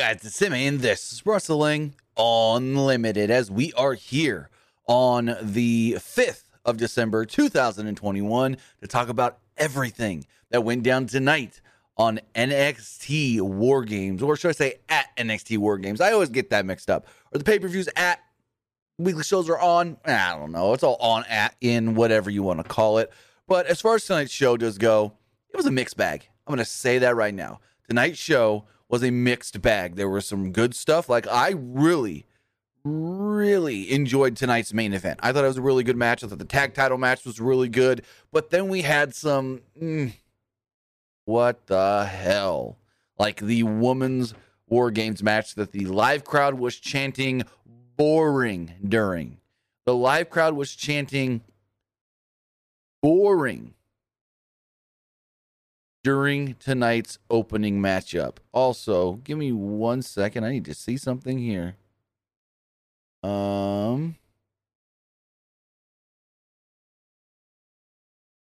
guys, it's Simmy, and this is Wrestling Unlimited as we are here on the 5th of December 2021 to talk about everything that went down tonight on NXT War Games, or should I say at NXT War Games? I always get that mixed up. Or the pay per views at weekly shows are on. I don't know. It's all on at in whatever you want to call it. But as far as tonight's show does go, it was a mixed bag. I'm going to say that right now. Tonight's show was a mixed bag. There was some good stuff. Like I really, really enjoyed tonight's main event. I thought it was a really good match. I thought the tag title match was really good. But then we had some. Mm, what the hell? Like the women's War Games match that the live crowd was chanting boring during. The live crowd was chanting boring during tonight's opening matchup. Also, give me one second. I need to see something here. Um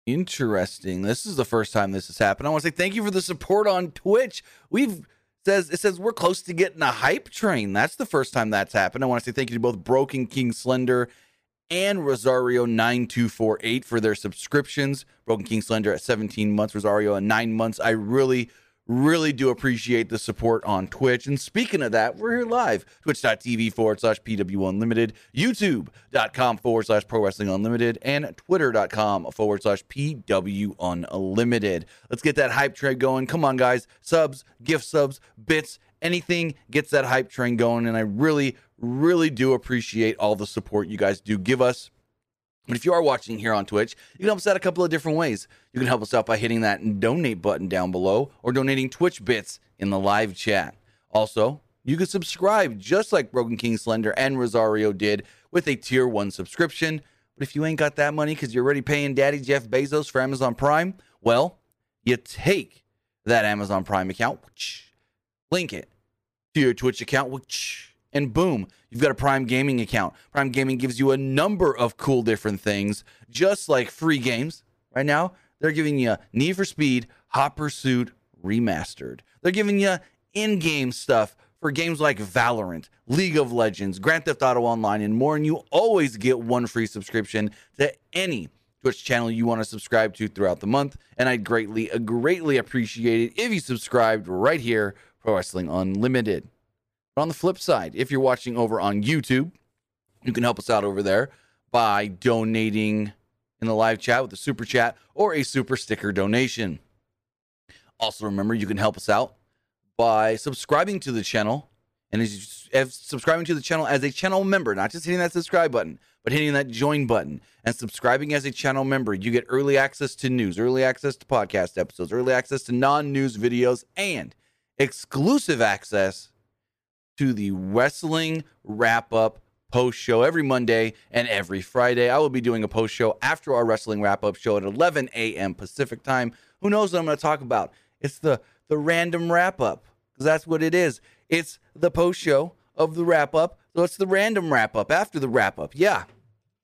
Interesting. This is the first time this has happened. I want to say thank you for the support on Twitch. We've says it says we're close to getting a hype train. That's the first time that's happened. I want to say thank you to both Broken King Slender and Rosario 9248 for their subscriptions. Broken King Slender at 17 months, Rosario at 9 months. I really really do appreciate the support on Twitch. And speaking of that, we're here live twitch.tv forward slash PW Unlimited, youtube.com forward slash Pro Wrestling Unlimited, and twitter.com forward slash PW Unlimited. Let's get that hype train going. Come on, guys. Subs, gift subs, bits, anything gets that hype train going. And I really, really do appreciate all the support you guys do give us. But if you are watching here on Twitch, you can help us out a couple of different ways. You can help us out by hitting that donate button down below or donating Twitch bits in the live chat. Also, you can subscribe just like Broken King Slender and Rosario did with a tier one subscription. But if you ain't got that money because you're already paying Daddy Jeff Bezos for Amazon Prime, well, you take that Amazon Prime account, link it to your Twitch account, and boom, you've got a Prime Gaming account. Prime Gaming gives you a number of cool different things, just like free games. Right now, they're giving you Need for Speed Hot Pursuit Remastered. They're giving you in game stuff for games like Valorant, League of Legends, Grand Theft Auto Online, and more. And you always get one free subscription to any Twitch channel you want to subscribe to throughout the month. And I'd greatly, greatly appreciate it if you subscribed right here, Pro Wrestling Unlimited. But on the flip side, if you're watching over on YouTube, you can help us out over there by donating in the live chat with a super chat or a super sticker donation. Also, remember you can help us out by subscribing to the channel and as, as subscribing to the channel as a channel member, not just hitting that subscribe button, but hitting that join button and subscribing as a channel member. You get early access to news, early access to podcast episodes, early access to non news videos, and exclusive access to the wrestling wrap up post show every Monday and every Friday. I will be doing a post show after our wrestling wrap up show at 11 a.m. Pacific time. Who knows what I'm going to talk about? It's the the random wrap up because that's what it is. It's the post show of the wrap up. So it's the random wrap up after the wrap up. Yeah,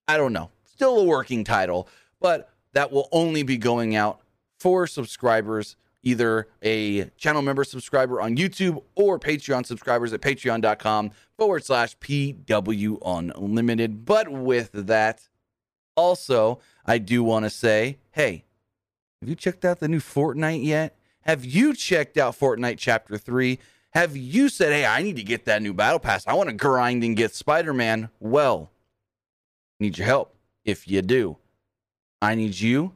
I don't know. Still a working title, but that will only be going out for subscribers either a channel member subscriber on YouTube or Patreon subscribers at patreon.com forward slash PW Unlimited. But with that, also, I do want to say hey, have you checked out the new Fortnite yet? Have you checked out Fortnite Chapter 3? Have you said, hey, I need to get that new Battle Pass? I want to grind and get Spider Man? Well, need your help. If you do, I need you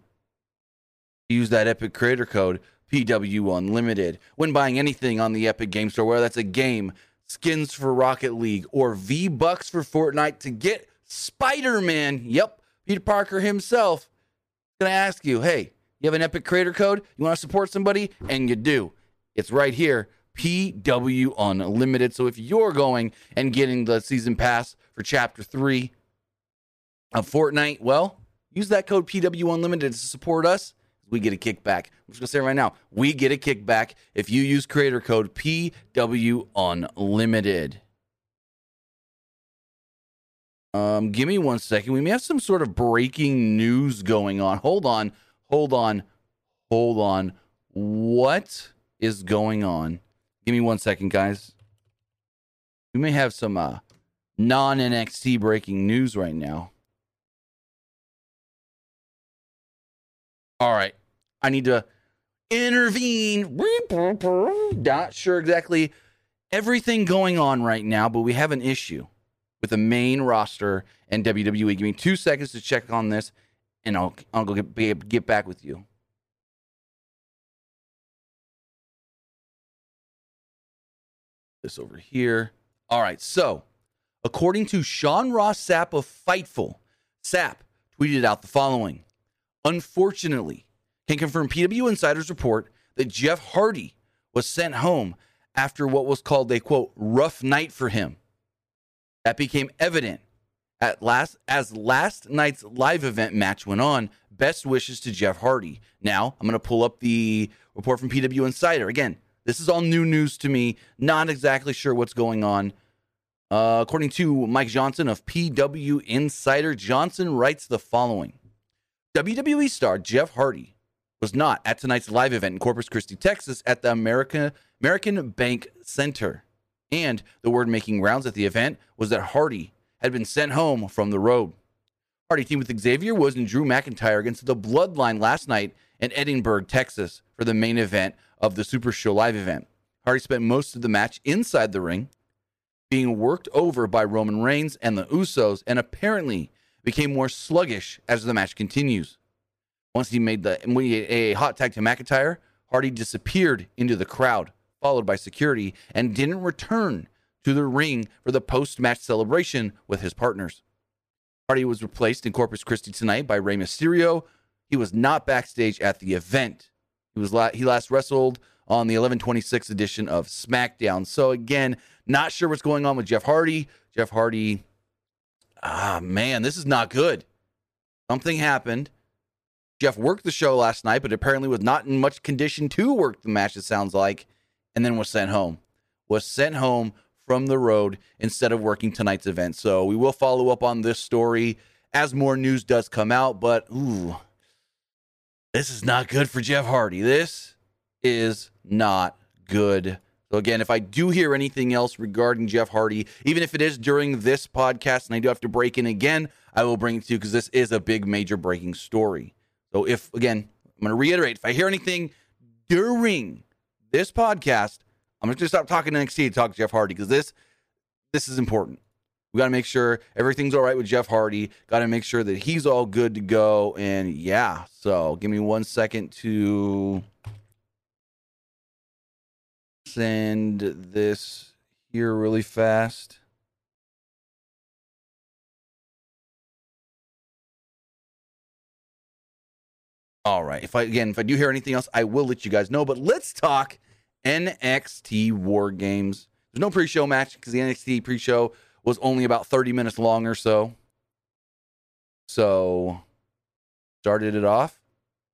to use that Epic Creator Code PW Unlimited. When buying anything on the Epic Game Store, whether that's a game, skins for Rocket League, or V Bucks for Fortnite to get Spider Man, yep, Peter Parker himself, gonna ask you, hey, you have an Epic Creator Code? You wanna support somebody? And you do. It's right here. PW Unlimited. So if you're going and getting the season pass for chapter three of Fortnite, well, use that code PW Unlimited to support us we get a kickback. I'm just gonna say right now, we get a kickback if you use creator code PW Unlimited. Um, give me one second. We may have some sort of breaking news going on. Hold on, hold on, hold on. What is going on? Give me one second, guys. We may have some uh, non NXT breaking news right now. All right. I need to intervene. Not sure exactly everything going on right now, but we have an issue with the main roster and WWE. Give me two seconds to check on this, and I'll I'll go get get back with you. This over here. All right. So, according to Sean Ross Sapp of Fightful, Sapp tweeted out the following. Unfortunately, can confirm PW Insider's report that Jeff Hardy was sent home after what was called a quote rough night for him. That became evident at last as last night's live event match went on. Best wishes to Jeff Hardy. Now I'm going to pull up the report from PW Insider. Again, this is all new news to me. Not exactly sure what's going on. Uh, according to Mike Johnson of PW Insider, Johnson writes the following WWE star Jeff Hardy was not at tonight's live event in Corpus Christi, Texas at the American, American Bank Center. And the word making rounds at the event was that Hardy had been sent home from the road. Hardy teamed with Xavier Woods and Drew McIntyre against the Bloodline last night in Edinburg, Texas, for the main event of the Super Show live event. Hardy spent most of the match inside the ring, being worked over by Roman Reigns and the Usos, and apparently became more sluggish as the match continues. Once he made the when he a hot tag to McIntyre, Hardy disappeared into the crowd, followed by security, and didn't return to the ring for the post-match celebration with his partners. Hardy was replaced in Corpus Christi tonight by Rey Mysterio. He was not backstage at the event. He was la- he last wrestled on the 1126 edition of SmackDown. So again, not sure what's going on with Jeff Hardy. Jeff Hardy, ah man, this is not good. Something happened. Jeff worked the show last night, but apparently was not in much condition to work the match, it sounds like, and then was sent home. Was sent home from the road instead of working tonight's event. So we will follow up on this story as more news does come out, but ooh, this is not good for Jeff Hardy. This is not good. So again, if I do hear anything else regarding Jeff Hardy, even if it is during this podcast and I do have to break in again, I will bring it to you because this is a big major breaking story. So if again, I'm going to reiterate, if I hear anything during this podcast, I'm just going to stop talking to NXT and talk to Jeff Hardy because this this is important. We got to make sure everything's all right with Jeff Hardy. Got to make sure that he's all good to go. And yeah, so give me one second to send this here really fast. All right. If I again, if I do hear anything else, I will let you guys know. But let's talk NXT War Games. There's no pre-show match because the NXT pre-show was only about 30 minutes long or so. So started it off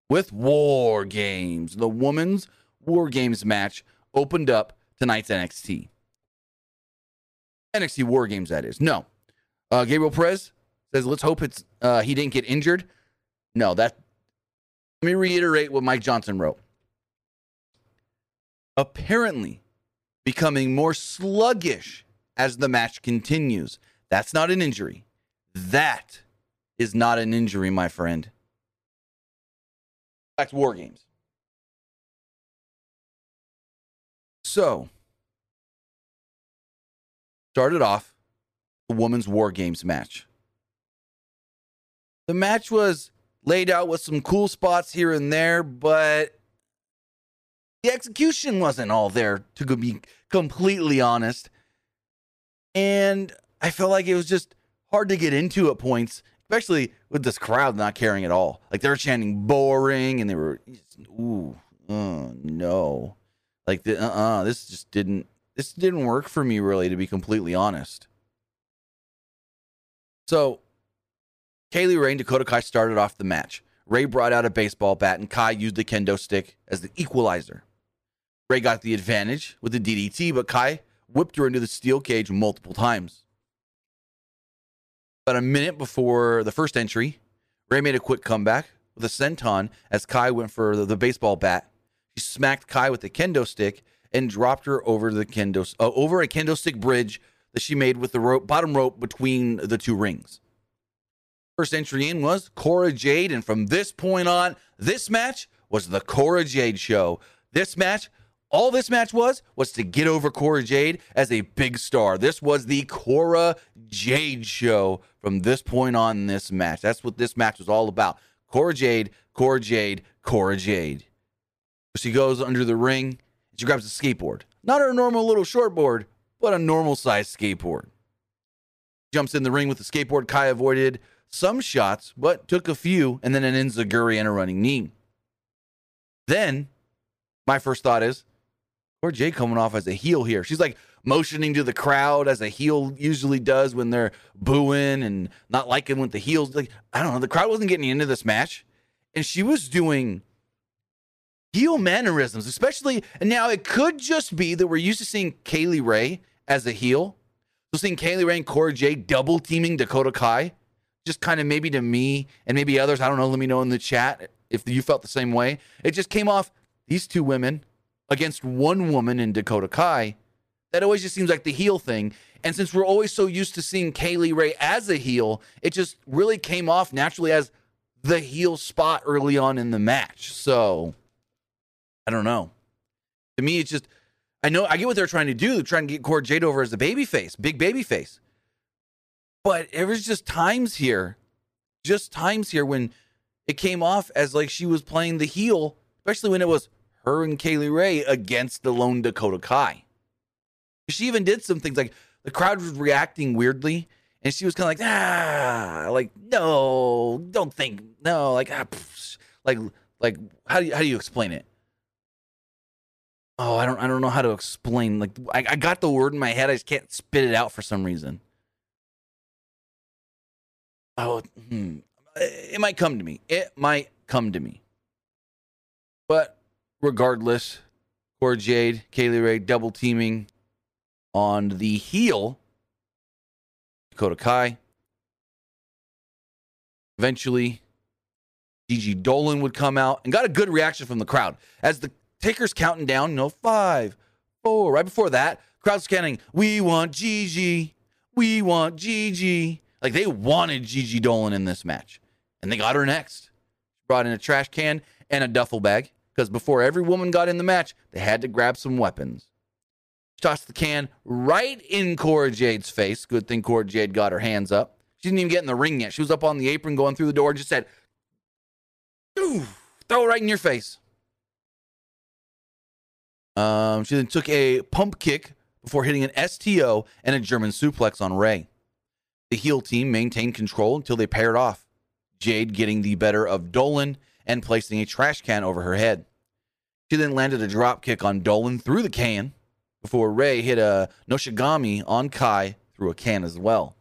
with War Games. The women's War Games match opened up tonight's NXT. NXT War Games, that is. No. Uh, Gabriel Perez says, let's hope it's uh, he didn't get injured. No, that let me reiterate what Mike Johnson wrote. Apparently, becoming more sluggish as the match continues. That's not an injury. That is not an injury, my friend. To War Games. So, started off the women's War Games match. The match was laid out with some cool spots here and there, but the execution wasn't all there, to be completely honest. And I felt like it was just hard to get into at points, especially with this crowd not caring at all. Like they were chanting boring and they were, ooh, oh, no. Like, the, uh-uh, this just didn't, this didn't work for me really, to be completely honest. So Kay Lee Ray and Dakota Kai started off the match. Ray brought out a baseball bat and Kai used the kendo stick as the equalizer. Ray got the advantage with the DDT, but Kai whipped her into the steel cage multiple times. About a minute before the first entry, Ray made a quick comeback with a senton as Kai went for the, the baseball bat. She smacked Kai with the kendo stick and dropped her over the kendo uh, over a kendo stick bridge that she made with the rope, bottom rope between the two rings. First entry in was Cora Jade, and from this point on, this match was the Cora Jade show. This match, all this match was, was to get over Cora Jade as a big star. This was the Cora Jade show from this point on in this match. That's what this match was all about. Cora Jade, Cora Jade, Cora Jade. She goes under the ring. She grabs a skateboard. Not her normal little shortboard, but a normal sized skateboard. Jumps in the ring with the skateboard. Kai avoided some shots, but took a few, and then an enziguri and a running knee. Then, my first thought is, or Jay coming off as a heel here. She's like motioning to the crowd as a heel usually does when they're booing and not liking what the heels like. I don't know. The crowd wasn't getting into this match, and she was doing heel mannerisms, especially. And now it could just be that we're used to seeing Kay Lee Ray as a heel. So seeing Kay Lee Ray and Cora Jay double teaming Dakota Kai just kind of maybe to me and maybe others, I don't know, let me know in the chat if you felt the same way. It just came off these two women against one woman in Dakota Kai. That always just seems like the heel thing. And since we're always so used to seeing Kay Lee Ray as a heel, it just really came off naturally as the heel spot early on in the match. So I don't know. To me, it's just I know I get what they're trying to do. Trying to get Cora Jade over as a baby face, big baby face. But it was just times here, just times here when it came off as like she was playing the heel, especially when it was her and Kay Lee Ray against the lone Dakota Kai. She even did some things like the crowd was reacting weirdly, and she was kind of like, ah, like no, don't think, no, like ah, like like how do you how do you explain it? Oh, I don't I don't know how to explain. Like I, I got the word in my head, I just can't spit it out for some reason. Oh, hmm. It might come to me. It might come to me. But regardless, Cora Jade, Kay Lee Ray double teaming on the heel, Dakota Kai. Eventually, Gigi Dolan would come out and got a good reaction from the crowd as the takers counting down, you know, five, four. Right before that, crowd scanning, we want Gigi, we want Gigi. Like they wanted Gigi Dolan in this match, and they got her next. Brought in a trash can and a duffel bag because before every woman got in the match, they had to grab some weapons. She tossed the can right in Cora Jade's face. Good thing Cora Jade got her hands up. She didn't even get in the ring yet. She was up on the apron going through the door and just said, throw it right in your face. Um, she then took a pump kick before hitting an STO and a German suplex on Ray. The heel team maintained control until they paired off, Jade getting the better of Dolan and placing a trash can over her head. She then landed a drop kick on Dolan through the can before Ray hit a Noshigami on Kai through a can as well.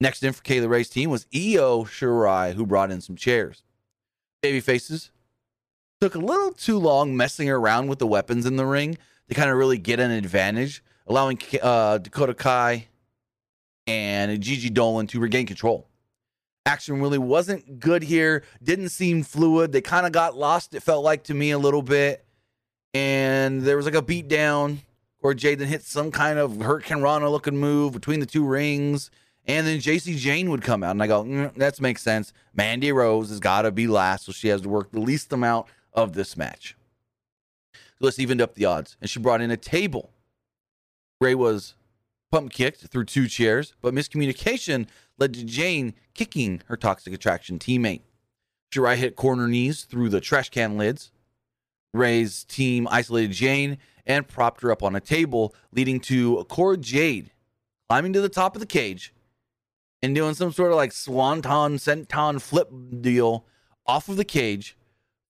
Next in for Kay Lee Ray's team was Io Shirai, who brought in some chairs. Baby faces took a little too long messing around with the weapons in the ring to kind of really get an advantage, allowing uh, Dakota Kai and Gigi Dolan to regain control. Action really wasn't good here. Didn't seem fluid. They kind of got lost, it felt like to me a little bit. And there was like a beat down where Jaden hit some kind of Hurricanrana looking move between the two rings. And then Jacy Jayne would come out. And I go, mm, that makes sense. Mandy Rose has got to be last. So she has to work the least amount of this match. So let's evened up the odds. And she brought in a table. Ray was pump kicked through two chairs, but miscommunication led to Jayne kicking her toxic attraction teammate. Shirai hit corner knees through the trash can lids. Ray's team isolated Jayne and propped her up on a table, leading to Cora Jade climbing to the top of the cage and doing some sort of like swanton senton flip deal off of the cage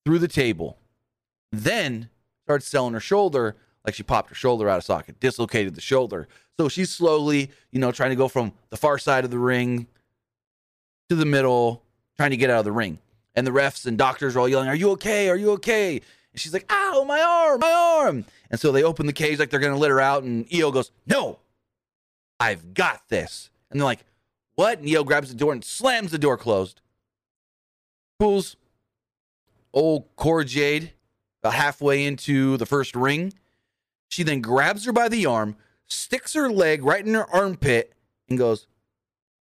through the table. Then starts selling her shoulder like she popped her shoulder out of socket, dislocated the shoulder. So she's slowly, you know, trying to go from the far side of the ring to the middle, trying to get out of the ring. And the refs and doctors are all yelling, Are you okay? Are you okay? And she's like, Ow, my arm, my arm. And so they open the cage like they're going to let her out. And Io goes, No, I've got this. And they're like, What? And Io grabs the door and slams the door closed. Pulls old Core Jade about halfway into the first ring. She then grabs her by the arm, sticks her leg right in her armpit, and goes,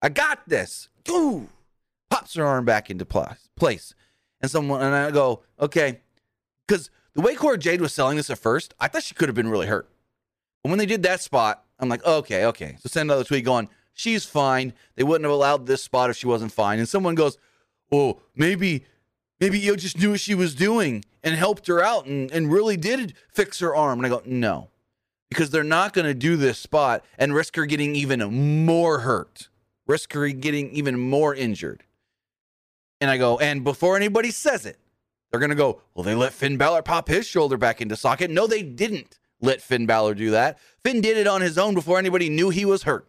I got this. Ooh, pops her arm back into place. And someone, and I go, okay, because the way Cora Jade was selling this at first, I thought she could have been really hurt. But when they did that spot, I'm like, okay, okay. So send another tweet going, she's fine. They wouldn't have allowed this spot if she wasn't fine. And someone goes, oh, maybe, maybe Io just knew what she was doing and helped her out and, and really did fix her arm. And I go, no, because they're not going to do this spot and risk her getting even more hurt, risk her getting even more injured. And I go, and before anybody says it, they're going to go, well, they let Finn Balor pop his shoulder back into socket. No, they didn't let Finn Balor do that. Finn did it on his own before anybody knew he was hurt.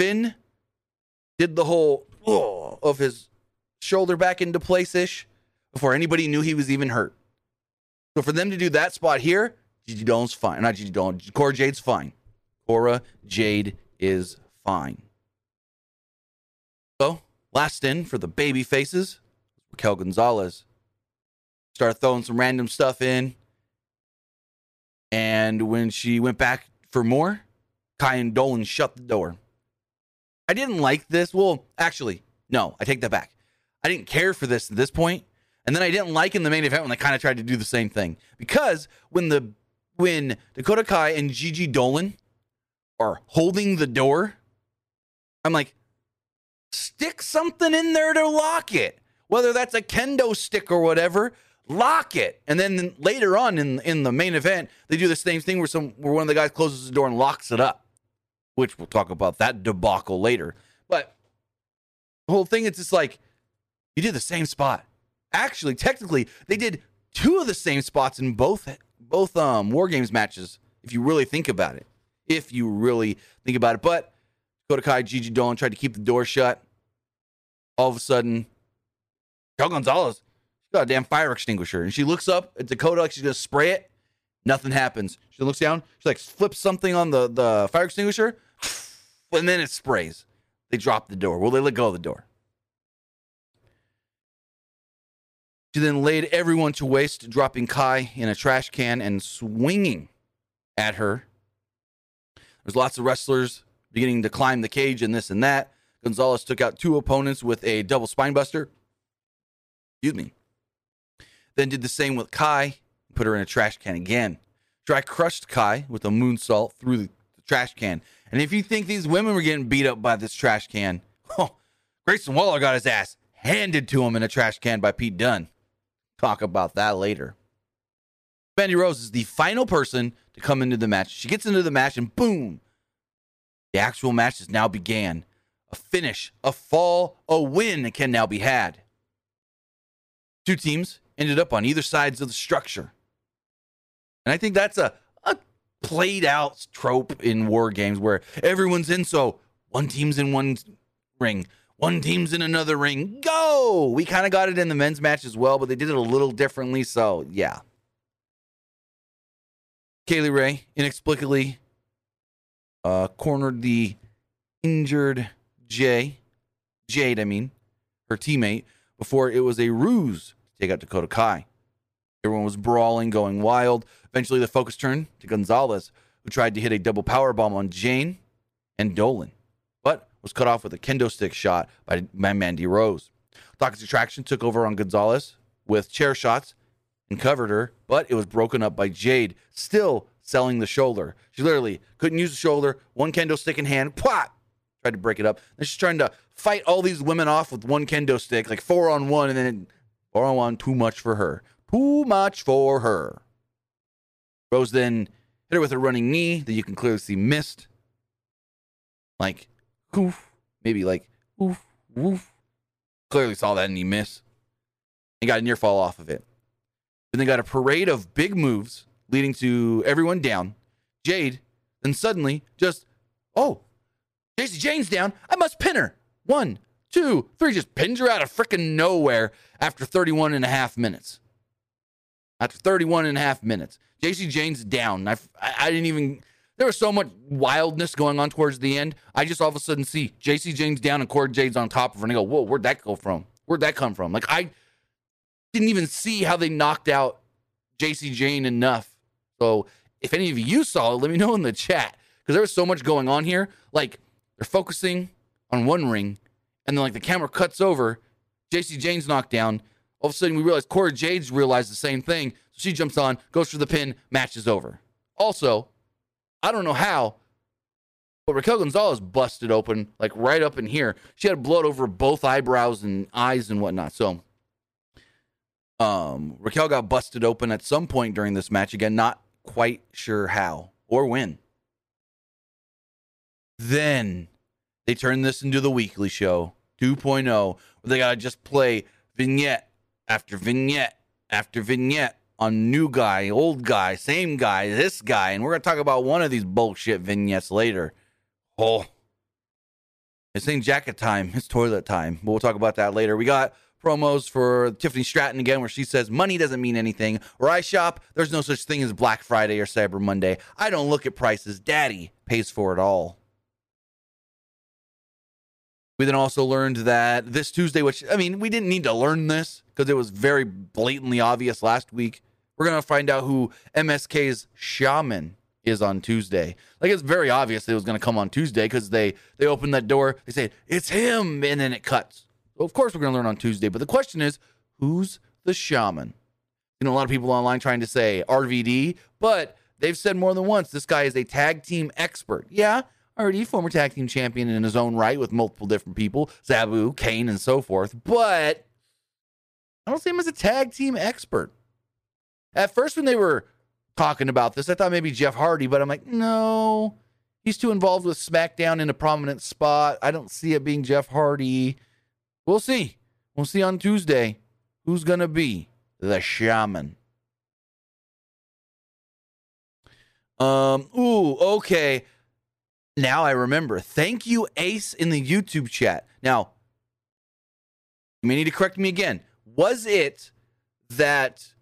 Finn did the whole oh, of his shoulder back into place ish before anybody knew he was even hurt. So for them to do that spot here, Gigi Dolan's fine. Not Gigi Dolan. Cora Jade's fine. Cora Jade is fine. So last in for the baby faces, Raquel Gonzalez. Started throwing some random stuff in. And when she went back for more, Kai and Dolan shut the door. I didn't like this. Well, actually, no, I take that back. I didn't care for this at this point, and then I didn't like in the main event when they kind of tried to do the same thing because when the when Dakota Kai and Gigi Dolan are holding the door, I'm like, stick something in there to lock it, whether that's a kendo stick or whatever. Lock it, and then later on in in the main event, they do the same thing where some where one of the guys closes the door and locks it up which we'll talk about that debacle later. But the whole thing, it's just like you did the same spot. Actually, technically, they did two of the same spots in both both um war games matches. If you really think about it, if you really think about it, but Dakota Kai, Gigi Dolan tried to keep the door shut. All of a sudden, Cal Gonzalez, got a damn fire extinguisher, and she looks up at Dakota like she's gonna spray it. Nothing happens. She looks down. She like flips something on the the fire extinguisher and then it sprays. They drop the door. Well, they let go of the door. She then laid everyone to waste, dropping Kai in a trash can and swinging at her. There's lots of wrestlers beginning to climb the cage and this and that. Gonzalez took out two opponents with a double spinebuster. Excuse me. Then did the same with Kai, put her in a trash can again. Dry crushed Kai with a moonsault through the trash can. And if you think these women were getting beat up by this trash can, oh, Grayson Waller got his ass handed to him in a trash can by Pete Dunne. Talk about that later. Mandy Rose is the final person to come into the match. She gets into the match and boom, the actual match has now began. A finish, a fall, a win can now be had. Two teams ended up on either sides of the structure. And I think that's a played out trope in war games where everyone's in. So one team's in one ring, one team's in another ring. Go! We kind of got it in the men's match as well, but they did it a little differently. So yeah. Kay Lee Ray inexplicably uh, cornered the injured Jay, Jade, I mean, her teammate, before it was a ruse to take out Dakota Kai. Everyone was brawling, going wild. Eventually, the focus turned to Gonzalez, who tried to hit a double power bomb on Jayne and Dolan, was cut off with a kendo stick shot by Mandy Rose. Toxic Attraction took over on Gonzalez with chair shots and covered her, but it was broken up by Jade, still selling the shoulder. She literally couldn't use the shoulder, one kendo stick in hand, plot, tried to break it up. And she's trying to fight all these women off with one kendo stick, like four on one, and then four on one, too much for her. Too much for her. Rose then hit her with a running knee that you can clearly see missed. Like, oof, maybe like, oof, woof. Clearly saw that and he missed. And got a near fall off of it. Then they got a parade of big moves leading to everyone down. Jade then suddenly just, oh, Jacy Jayne's down. I must pin her. One, two, three. Just pins her out of freaking nowhere after 31 and a half minutes after 31 and a half minutes. Jacy Jayne's down. I, I didn't even, there was so much wildness going on towards the end. I just all of a sudden see Jacy Jayne's down and Cora Jade's on top of her and I go, whoa, where'd that go from? Where'd that come from? Like, I didn't even see how they knocked out Jacy Jayne enough. So if any of you saw it, let me know in the chat because there was so much going on here. Like they're focusing on one ring, and then like the camera cuts over. Jacy Jayne's knocked down. All of a sudden, we realize Cora Jade's realized the same thing. So she jumps on, goes for the pin, match is over. Also, I don't know how, but Raquel Gonzalez busted open, like right up in here. She had blood over both eyebrows and eyes and whatnot. So, um, Raquel got busted open at some point during this match. Again, not quite sure how or when. Then they turned this into the weekly show 2.0, where they got to just play vignette after vignette after vignette on new guy, old guy, same guy, this guy. And we're to talk about one of these bullshit vignettes later. Oh, it's ain't jacket time. It's toilet time. But We'll talk about that later. We got promos for Tiffany Stratton again, where she says money doesn't mean anything. Where I shop, there's no such thing as Black Friday or Cyber Monday. I don't look at prices. Daddy pays for it all. We then also learned that this Tuesday, which I mean, we didn't need to learn this because it was very blatantly obvious last week. We're gonna find out who MSK's shaman is on Tuesday. Like it's very obvious it was gonna come on Tuesday because they they opened that door, they say it's him, and then it cuts. Of course we're gonna learn on Tuesday. But the question is, who's the shaman? You know, a lot of people online trying to say RVD, but they've said more than once this guy is a tag team expert. Yeah, already former tag team champion in his own right with multiple different people, Sabu, Kane, and so forth. But I don't see him as a tag team expert. At first, when they were talking about this, I thought maybe Jeff Hardy, but I'm like, no, he's too involved with SmackDown in a prominent spot. I don't see it being Jeff Hardy. We'll see. We'll see on Tuesday who's going to be the shaman. Um, ooh, okay. Now I remember. Thank you, Ace, in the YouTube chat. Now, you may need to correct me again. Was it that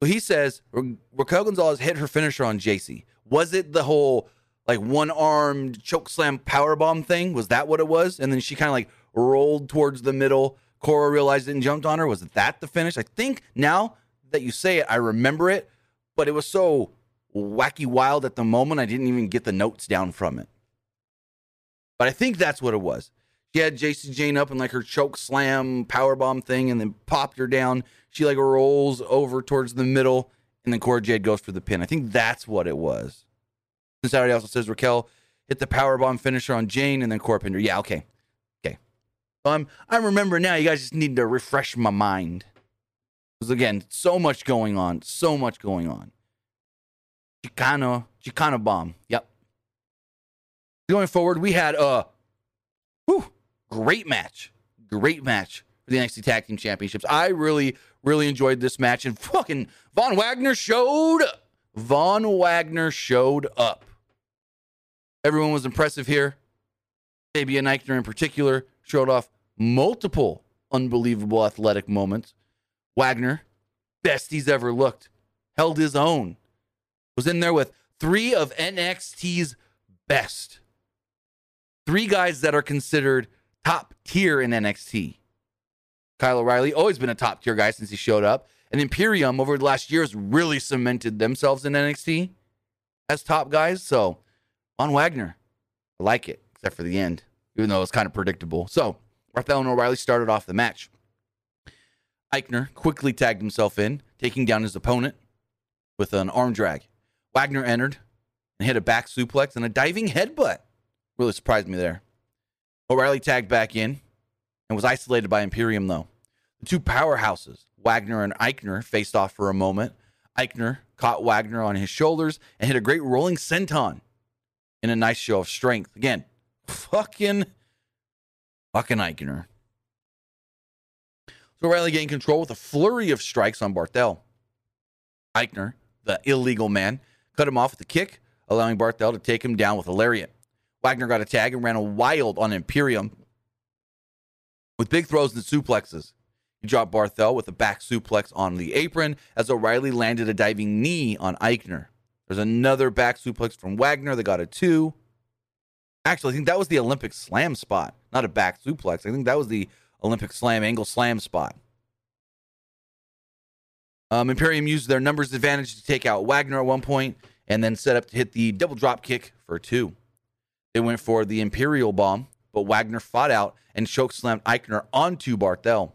well, he says Raquel Gonzalez hit her finisher on Jacy? Was it the whole like one armed choke slam power bomb thing? Was that what it was? And then she kind of like rolled towards the middle. Cora realized it and jumped on her. Was that the finish? I think now that you say it, I remember it, but it was so wacky wild at the moment, I didn't even get the notes down from it. But I think that's what it was. She had Jacy Jayne up in like her choke slam power bomb thing and then popped her down. She like rolls over towards the middle and then Cora Jade goes for the pin. I think that's what it was. And Saturday also says Raquel hit the power bomb finisher on Jayne and then Cora pinned her. Yeah, okay. Okay. So I'm I remember now. You guys just need to refresh my mind. Because again, so much going on. So much going on. Chingona, Chingona bomb. Yep. Going forward, we had a whew, great match. Great match for the NXT Tag Team Championships. I really, really enjoyed this match. And fucking Von Wagner showed up. Von Wagner showed up. Everyone was impressive here. Fabian Aichner in particular showed off multiple unbelievable athletic moments. Wagner, best he's ever looked, held his own. Was in there with three of NXT's best. Three guys that are considered top tier in NXT. Kyle O'Reilly, always been a top tier guy since he showed up. And Imperium over the last years really cemented themselves in NXT as top guys. So on Wagner, I like it, except for the end, even though it was kind of predictable. So and O'Reilly started off the match. Aichner quickly tagged himself in, taking down his opponent with an arm drag. Wagner entered and hit a back suplex and a diving headbutt. Really surprised me there. O'Reilly tagged back in and was isolated by Imperium, though. The two powerhouses, Wagner and Aichner, faced off for a moment. Aichner caught Wagner on his shoulders and hit a great rolling senton in a nice show of strength. Again, fucking, fucking Aichner. So O'Reilly gained control with a flurry of strikes on Barthel. Aichner, the illegal man, cut him off with a kick, allowing Barthel to take him down with a lariat. Wagner got a tag and ran wild on Imperium with big throws and suplexes. He dropped Barthel with a back suplex on the apron as O'Reilly landed a diving knee on Aichner. There's another back suplex from Wagner They got a two. Actually, I think that was the Olympic slam spot, not a back suplex. I think that was the Olympic slam angle slam spot. Um, Imperium used their numbers advantage to take out Wagner at one point, and then set up to hit the double drop kick for two. They went for the Imperial Bomb, but Wagner fought out and choke slammed Aichner onto Barthel.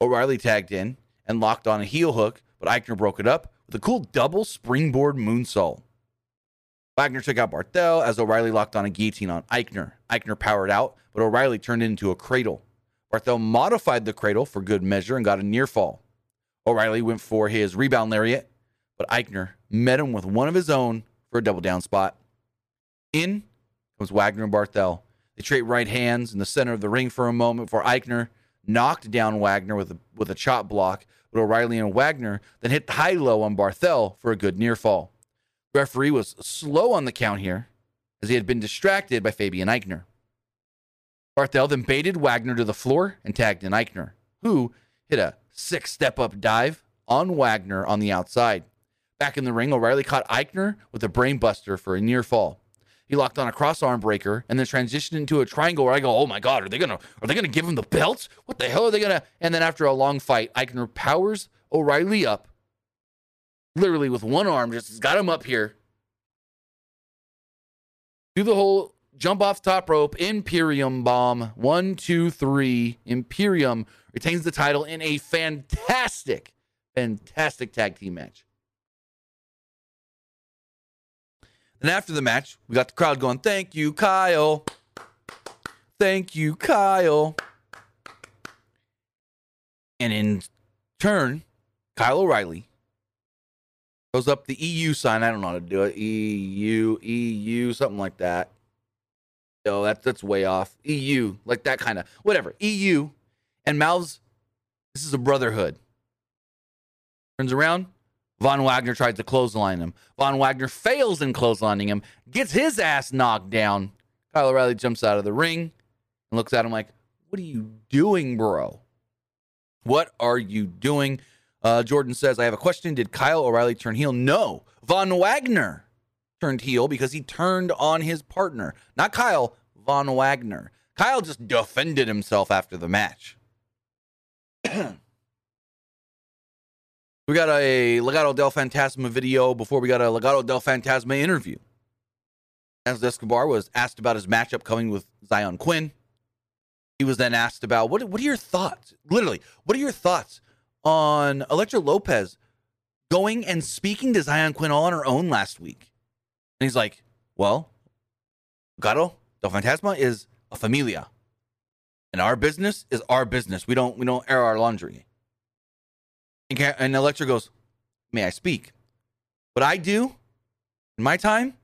O'Reilly tagged in and locked on a heel hook, but Aichner broke it up with a cool double springboard moonsault. Wagner took out Barthel as O'Reilly locked on a guillotine on Aichner. Aichner powered out, but O'Reilly turned it into a cradle. Barthel modified the cradle for good measure and got a near fall. O'Reilly went for his rebound lariat, but Aichner met him with one of his own for a double down spot. In comes Wagner and Barthel. They trade right hands in the center of the ring for a moment before Aichner knocked down Wagner with a, with a chop block, but O'Reilly and Wagner then hit high low on Barthel for a good near fall. The referee was slow on the count here as he had been distracted by Fabian Aichner. Barthel then baited Wagner to the floor and tagged in Aichner, who hit a six step up dive on Wagner on the outside. Back in the ring, O'Reilly caught Aichner with a brainbuster for a near fall. He locked on a cross arm breaker and then transitioned into a triangle where I go, oh my god, are they gonna are they gonna give him the belt? What the hell are they gonna? And then after a long fight, Aichner powers O'Reilly up, literally with one arm, just got him up here. Do the whole jump off top rope, Imperium bomb, one, two, three. Imperium retains the title in a fantastic, fantastic tag team match. And after the match, we got the crowd going, Thank you, Kyle. Thank you, Kyle. And in turn, Kyle O'Reilly goes up the EU sign. I don't know how to do it. EU, EU, something like that. Oh, that's that's way off. EU, like that kind of whatever. EU, and mouths. This is a brotherhood. Turns around. Von Wagner tries to clothesline him. Von Wagner fails in clotheslining him, gets his ass knocked down. Kyle O'Reilly jumps out of the ring and looks at him like, What are you doing, bro? What are you doing? Uh, Jordan says, I have a question. Did Kyle O'Reilly turn heel? No. Von Wagner turned heel because he turned on his partner. Not Kyle, Von Wagner. Kyle just defended himself after the match. we got a Legado del Fantasma video before we got a Legado del Fantasma interview. As Escobar was asked about his matchup coming with Xyon Quinn. He was then asked about what what are your thoughts? Literally, what are your thoughts on Elektra Lopez going and speaking to Xyon Quinn all on her own last week? And he's like, Well, Gato del Fantasma is a familia. And our business is our business. We don't we don't air our laundry. And, and Elektra goes, May I speak? What I do in my time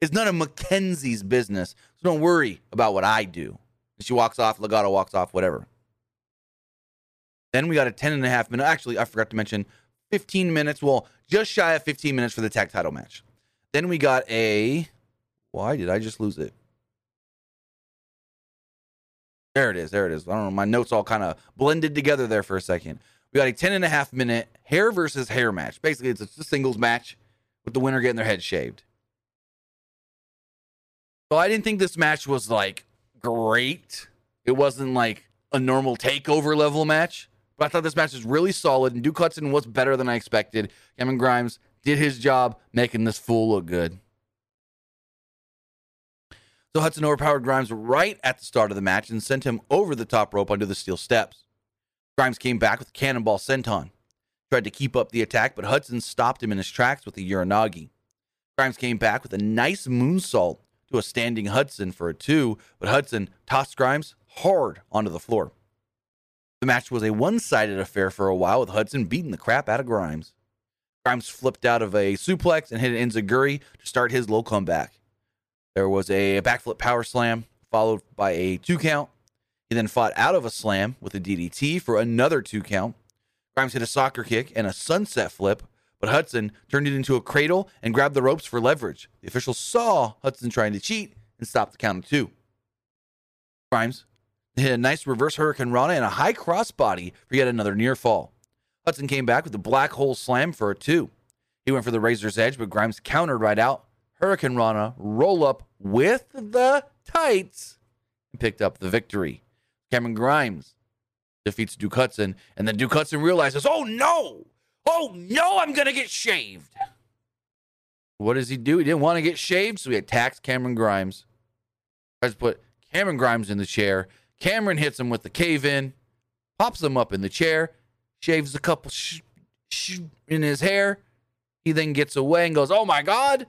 is none of Mackenzie's business. So don't worry about what I do. She walks off, Legado walks off, whatever. Then we got a 10 and a half minute. Actually, I forgot to mention 15 minutes. Well, just shy of 15 minutes for the tag title match. Then we got a. Why did I just lose it? There it is. There it is. I don't know. My notes all kind of blended together there for a second. We got a 10 and a half minute hair versus hair match. Basically, it's a singles match with the winner getting their head shaved. So I didn't think this match was like great. It wasn't like a normal takeover level match. But I thought this match was really solid, and Duke Hudson was better than I expected. Cameron Grimes did his job making this fool look good. So Hudson overpowered Grimes right at the start of the match and sent him over the top rope onto the steel steps. Grimes came back with a cannonball senton. Tried to keep up the attack, but Hudson stopped him in his tracks with a Uranage. Grimes came back with a nice moonsault to a standing Hudson for a two, but Hudson tossed Grimes hard onto the floor. The match was a one sided affair for a while, with Hudson beating the crap out of Grimes. Grimes flipped out of a suplex and hit an Enzuigiri to start his low comeback. There was a backflip power slam, followed by a two count. He then fought out of a slam with a DDT for another two count. Grimes hit a soccer kick and a sunset flip, but Hudson turned it into a cradle and grabbed the ropes for leverage. The official saw Hudson trying to cheat and stopped the count of two. Grimes hit a nice reverse Hurricane Rana and a high crossbody for yet another near fall. Hudson came back with a black hole slam for a two. He went for the razor's edge, but Grimes countered right out. Hurricane Rana roll up with the tights and picked up the victory. Cameron Grimes defeats Duke and then Duke realizes, oh no, oh no, I'm gonna get shaved. What does he do? He didn't want to get shaved, so he attacks Cameron Grimes. Tries to put Cameron Grimes in the chair. Cameron hits him with the cave in, pops him up in the chair, shaves a couple sh- sh- in his hair. He then gets away and goes, Oh my God,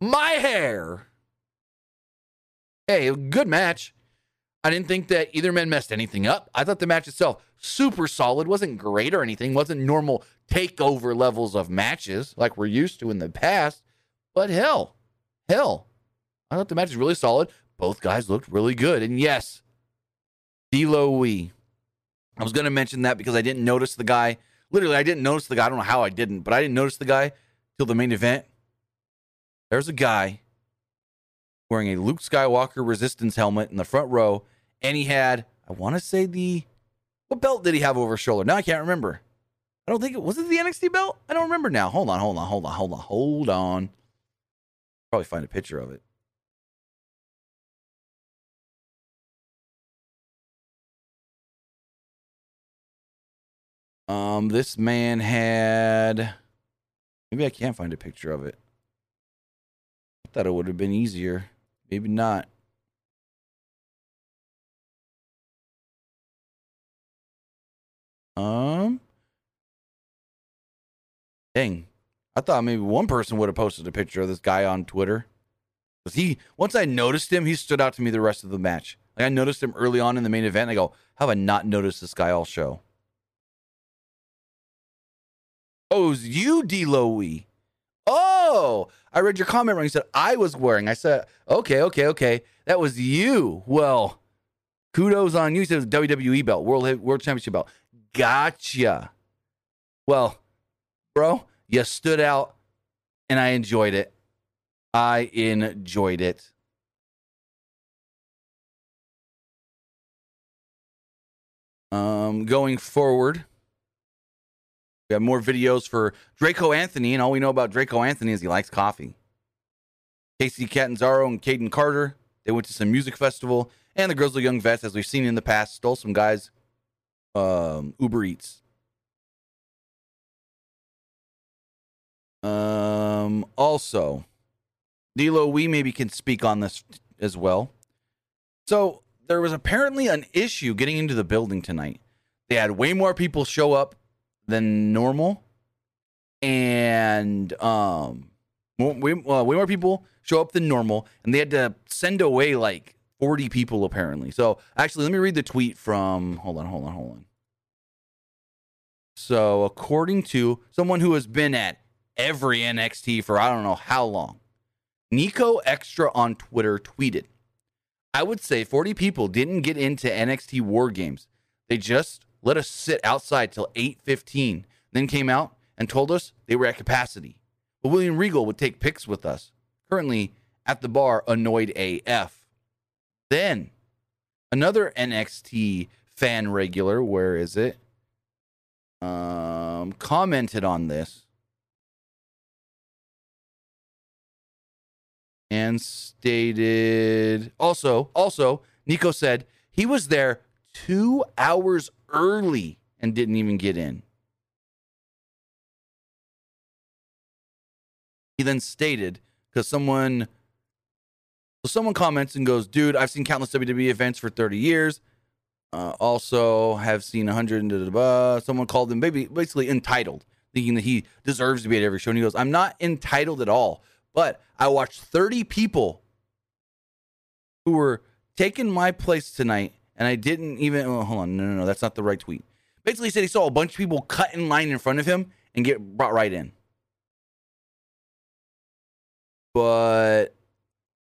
my hair. Hey, good match. I didn't think that either man messed anything up. I thought the match itself super solid, wasn't great or anything, wasn't normal takeover levels of matches like we're used to in the past. But hell, hell, I thought the match was really solid. Both guys looked really good. And yes, D'Lo Wee. I was going to mention that because I didn't notice the guy. Literally, I didn't notice the guy. I don't know how I didn't, but I didn't notice the guy till the main event. There's a guy wearing a Luke Skywalker resistance helmet in the front row, and he had, I want to say the, what belt did he have over his shoulder? Now I can't remember. I don't think it was it the NXT belt. I don't remember now. Hold on, hold on, hold on, hold on, hold on. Probably find a picture of it. Um, this man had. Maybe I can't find a picture of it. I thought it would have been easier. Maybe not. Um. Dang. I thought maybe one person would have posted a picture of this guy on Twitter. Cause he once I noticed him, he stood out to me the rest of the match. Like I noticed him early on in the main event. I go, how have I not noticed this guy all show? Oh, it was you, D'Lo Oh, I read your comment wrong. You said I was wearing. I said, okay, okay, okay. That was you. Well, kudos on you. You said WWE belt, World World Championship belt. Gotcha. Well, bro, you stood out, and I enjoyed it. I enjoyed it. Um, going forward. We have more videos for Draco Anthony, and all we know about Draco Anthony is he likes coffee. Kacy Catanzaro and Kayden Carter, they went to some music festival, and the Grizzled Young Vets, as we've seen in the past, stole some guys um, Uber Eats. Um, also, D'Lo, we maybe can speak on this as well. So there was apparently an issue getting into the building tonight. They had way more people show up than normal, and um, way, uh, way more people show up than normal, and they had to send away like 40 people apparently. So actually, let me read the tweet from. Hold on, hold on, hold on. So according to someone who has been at every NXT for I don't know how long, Nico Extra on Twitter tweeted. I would say 40 people didn't get into NXT War Games. They just let us sit outside till 8:15, then came out and told us they were at capacity. But William Regal would take pics with us. Currently at the bar, annoyed AF. Then another NXT fan regular, where is it? Um, commented on this and stated also also Nico said he was there two hours early and didn't even get in. He then stated, because someone so someone comments and goes, dude, I've seen countless WWE events for 30 years. Uh, also have seen 100. Someone called him maybe basically entitled, thinking that he deserves to be at every show. And he goes, I'm not entitled at all, but I watched 30 people who were taking my place tonight and I didn't even. Oh, hold on, no, no, no, that's not the right tweet. Basically, he said he saw a bunch of people cut in line in front of him and get brought right in. But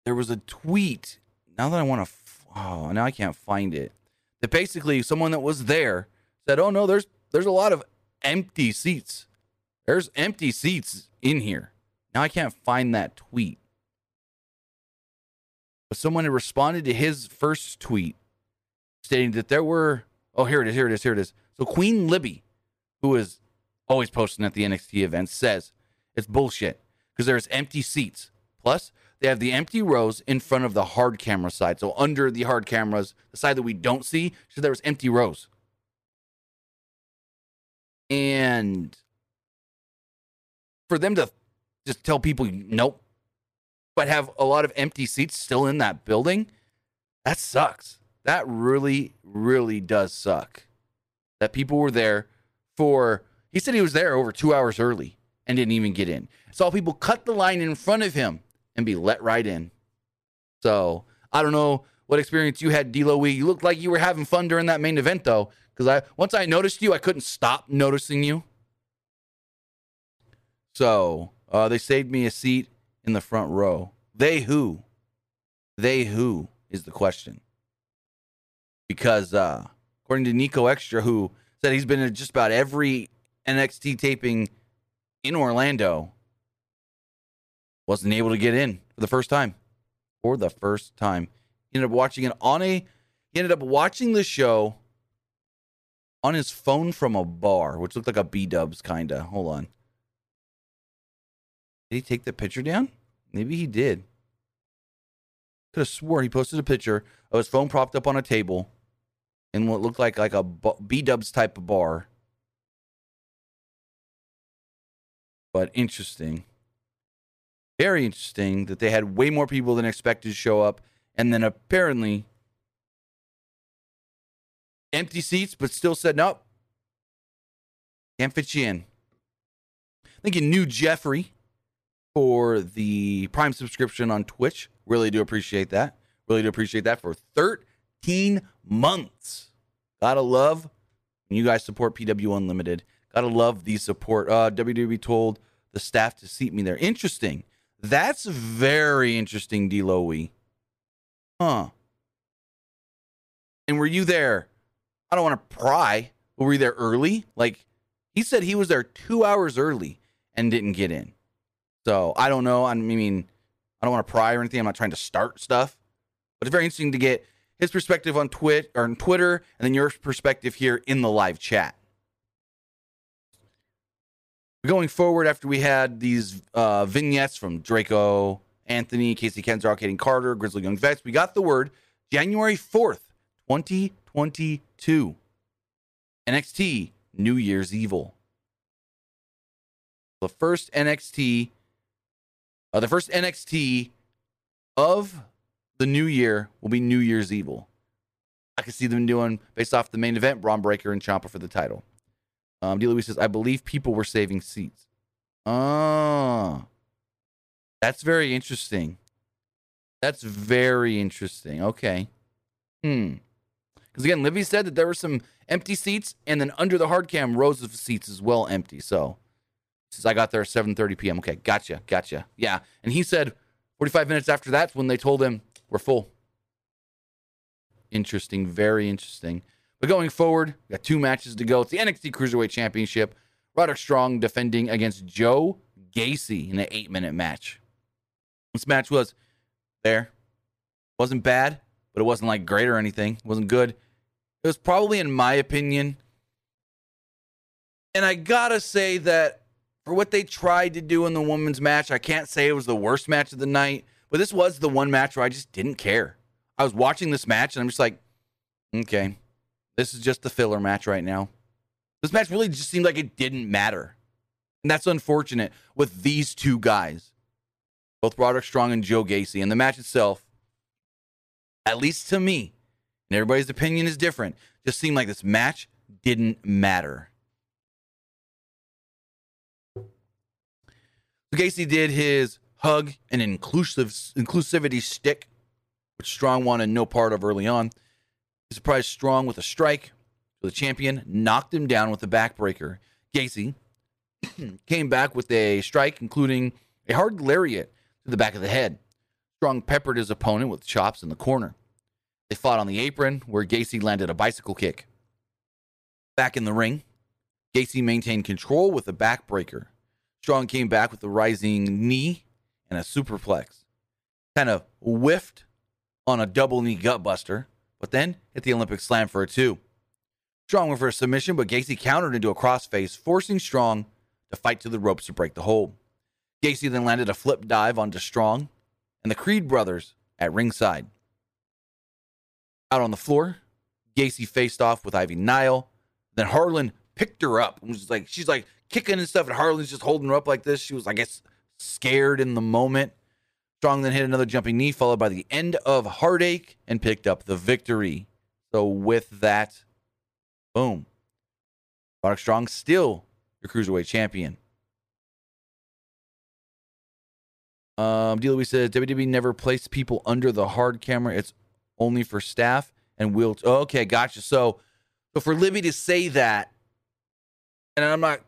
there was a tweet. Now that I want to, oh, now I can't find it. That basically someone that was there said, "Oh no, there's there's a lot of empty seats. There's empty seats in here." Now I can't find that tweet. But someone had responded to his first tweet stating that there were oh here it is here it is here it is so queen libby who is always posting at the nxt events says it's bullshit because there's empty seats plus they have the empty rows in front of the hard camera side so under the hard cameras the side that we don't see so there was empty rows and for them to just tell people nope, but have a lot of empty seats still in that building. That sucks. That really, really does suck. That people were there for. He said he was there over two hours early and didn't even get in. Saw people cut the line in front of him and be let right in. So I don't know what experience you had, D'Lo You looked like you were having fun during that main event, though, because I once I noticed you, I couldn't stop noticing you. So uh, they saved me a seat in the front row. They who? They who is the question. Because uh, according to Nico Extra, who said he's been at just about every NXT taping in Orlando, wasn't able to get in for the first time. For the first time. He ended up watching it on a he ended up watching the show on his phone from a bar, which looked like a B dubs kinda. Hold on. Did he take the picture down? Maybe he did. Could have swore he posted a picture of his phone propped up on a table in what looked like like a B Dubs type of bar. But interesting. Very interesting that they had way more people than expected to show up, and then apparently empty seats, but still said nope, can't fit you in. I think you knew Jeffrey for the Prime subscription on Twitch. Really do appreciate that. Really do appreciate that for 13 months. Gotta love when you guys support PW Unlimited. Gotta love the support. Uh, WWE told the staff to seat me there. Interesting. That's very interesting, Delowy. Huh. And were you there? I don't want to pry, but were you there early? Like, he said he was there two hours early and didn't get in. So I don't know. I mean, I don't want to pry or anything. I'm not trying to start stuff, but it's very interesting to get his perspective on or on Twitter, and then your perspective here in the live chat. Going forward, after we had these uh, vignettes from Draco, Anthony, Kacy Catanzaro, Kayden Carter, Grizzled Young Vets, we got the word January 4th, 2022. NXT New Year's Evil. The first NXT uh, the first NXT of the new year will be New Year's Evil. I can see them doing based off the main event, Bron Breakker and Ciampa for the title. Um, D. Louis says, I believe people were saving seats. Oh, that's very interesting. That's very interesting. Okay. Hmm. Because again, Livy said that there were some empty seats, and then under the hard cam, rows of seats as well empty. So since I got there at 7:30 p.m. Okay, gotcha, gotcha. Yeah, and he said 45 minutes after that's when they told him we're full. Interesting, very interesting. But going forward, we got two matches to go. It's the NXT Cruiserweight Championship. Roderick Strong defending against Joe Gacy in an eight-minute match. This match was there, wasn't bad, but it wasn't like great or anything. It wasn't good. It was probably, in my opinion, and I gotta say that for what they tried to do in the women's match. I can't say it was the worst match of the night, but this was the one match where I just didn't care. I was watching this match and I'm just like, okay, this is just the filler match right now. This match really just seemed like it didn't matter. And that's unfortunate with these two guys, both Roderick Strong and Joe Gacy. And the match itself, at least to me, and everybody's opinion is different, just seemed like this match didn't matter. Gacy did his hug and inclusive inclusivity stick, which Strong wanted no part of early on. He surprised Strong with a strike. The champion knocked him down with a backbreaker. Gacy came back with a strike, including a hard lariat to the back of the head. Strong peppered his opponent with chops in the corner. They fought on the apron, where Gacy landed a bicycle kick. Back in the ring, Gacy maintained control with a backbreaker. Strong came back with a rising knee and a superplex. Kind of whiffed on a double knee gutbuster, but then hit the Olympic slam for a two. Strong went for a submission, but Gacy countered into a crossface, forcing Strong to fight to the ropes to break the hold. Gacy then landed a flip dive onto Strong and the Creed brothers at ringside. Out on the floor, Gacy faced off with Ivy Nile. Then Harland picked her up and was like, she's like, kicking and stuff, and Harland's just holding her up like this. She was, I guess, scared in the moment. Strong then hit another jumping knee, followed by the end of Heartache, and picked up the victory. So with that, boom. Roderick Strong still your cruiserweight champion. Um, D. Louis says WWE never placed people under the hard camera. It's only for staff and will. Oh, okay, gotcha. So, so for Libby to say that, and I'm not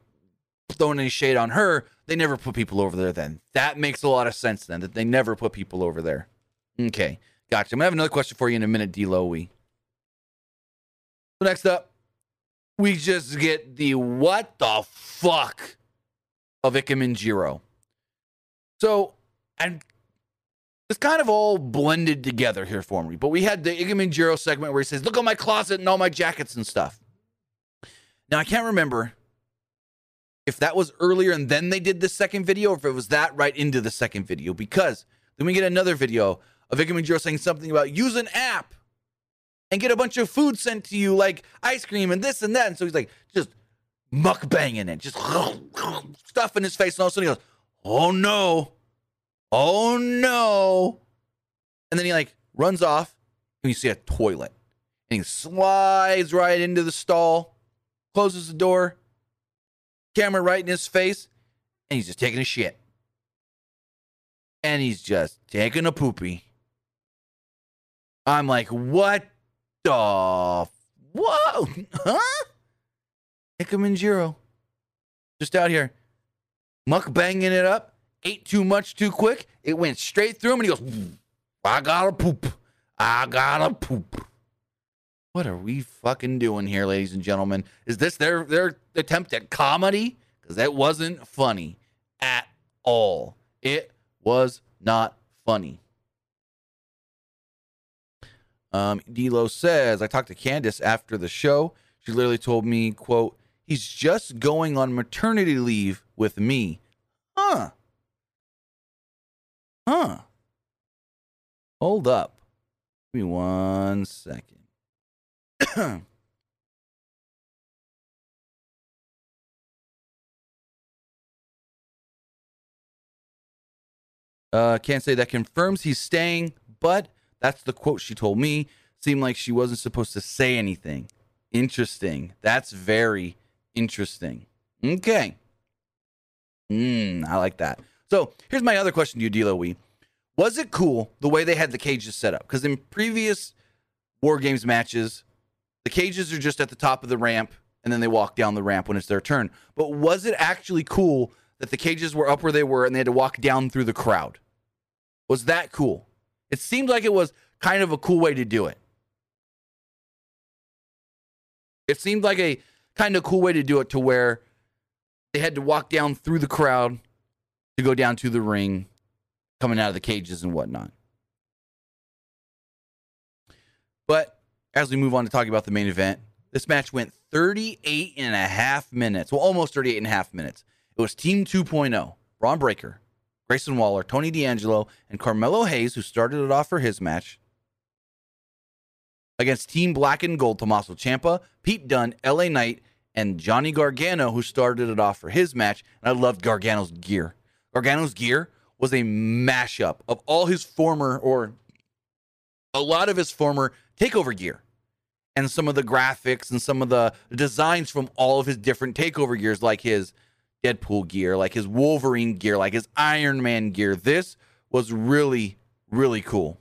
throwing any shade on her, they never put people over there. Then that makes a lot of sense. Then that they never put people over there. Okay, gotcha. I'm gonna have another question for you in a minute, D. Louie. So next up, we just get the what the fuck of Ikemen Jiro. So, and it's kind of all blended together here for me. But we had the Ikemen Jiro segment where he says, Look at my closet and all my jackets and stuff. Now, I can't remember if that was earlier and then they did the second video or if it was that right into the second video because then we get another video of Ikemen Jiro saying something about use an app and get a bunch of food sent to you, like ice cream and this and that. And so he's like, just mukbanging it, just stuff in his face. And all of a sudden he goes, oh no, oh no. And then he like runs off and you see a toilet. And he slides right into the stall, closes the door, camera right in his face, and he's just taking a shit. And he's just taking a poopy. I'm like, what the whoa, huh? Jiro, just out here, muck banging it up. Ate too much too quick. It went straight through him, and he goes, "I gotta poop. I gotta poop." What are we fucking doing here, ladies and gentlemen? Is this their their attempt at comedy? Because that wasn't funny at all. It was not funny. Um, D'Lo says, I talked to Candice after the show. She literally told me, quote, he's just going on maternity leave with me. Huh. Huh. Hold up. Give me one second. Uh, can't say that confirms he's staying, but that's the quote she told me. Seemed like she wasn't supposed to say anything. Interesting. That's very interesting. Okay. Hmm, I like that. So here's my other question to you, D'Lo Wee. Was it cool the way they had the cages set up? Because in previous War Games matches, the cages are just at the top of the ramp and then they walk down the ramp when it's their turn. But was it actually cool that the cages were up where they were and they had to walk down through the crowd? Was that cool? It seemed like it was kind of a cool way to do it. It seemed like a kind of cool way to do it to where they had to walk down through the crowd to go down to the ring, coming out of the cages and whatnot. But as we move on to talk about the main event, this match went 38 and a half minutes. Well, almost 38 and a half minutes. It was Team 2.0. Bron Breakker, Grayson Waller, Tony D'Angelo, and Carmelo Hayes, who started it off for his match. Against Team Black and Gold, Tommaso Ciampa, Pete Dunne, LA Knight, and Johnny Gargano, who started it off for his match. And I loved Gargano's gear. Gargano's gear was a mashup of all his former, or a lot of his former takeover gear. And some of the graphics and some of the designs from all of his different takeover gears, like his Deadpool gear, like his Wolverine gear, like his Iron Man gear. This was really, really cool.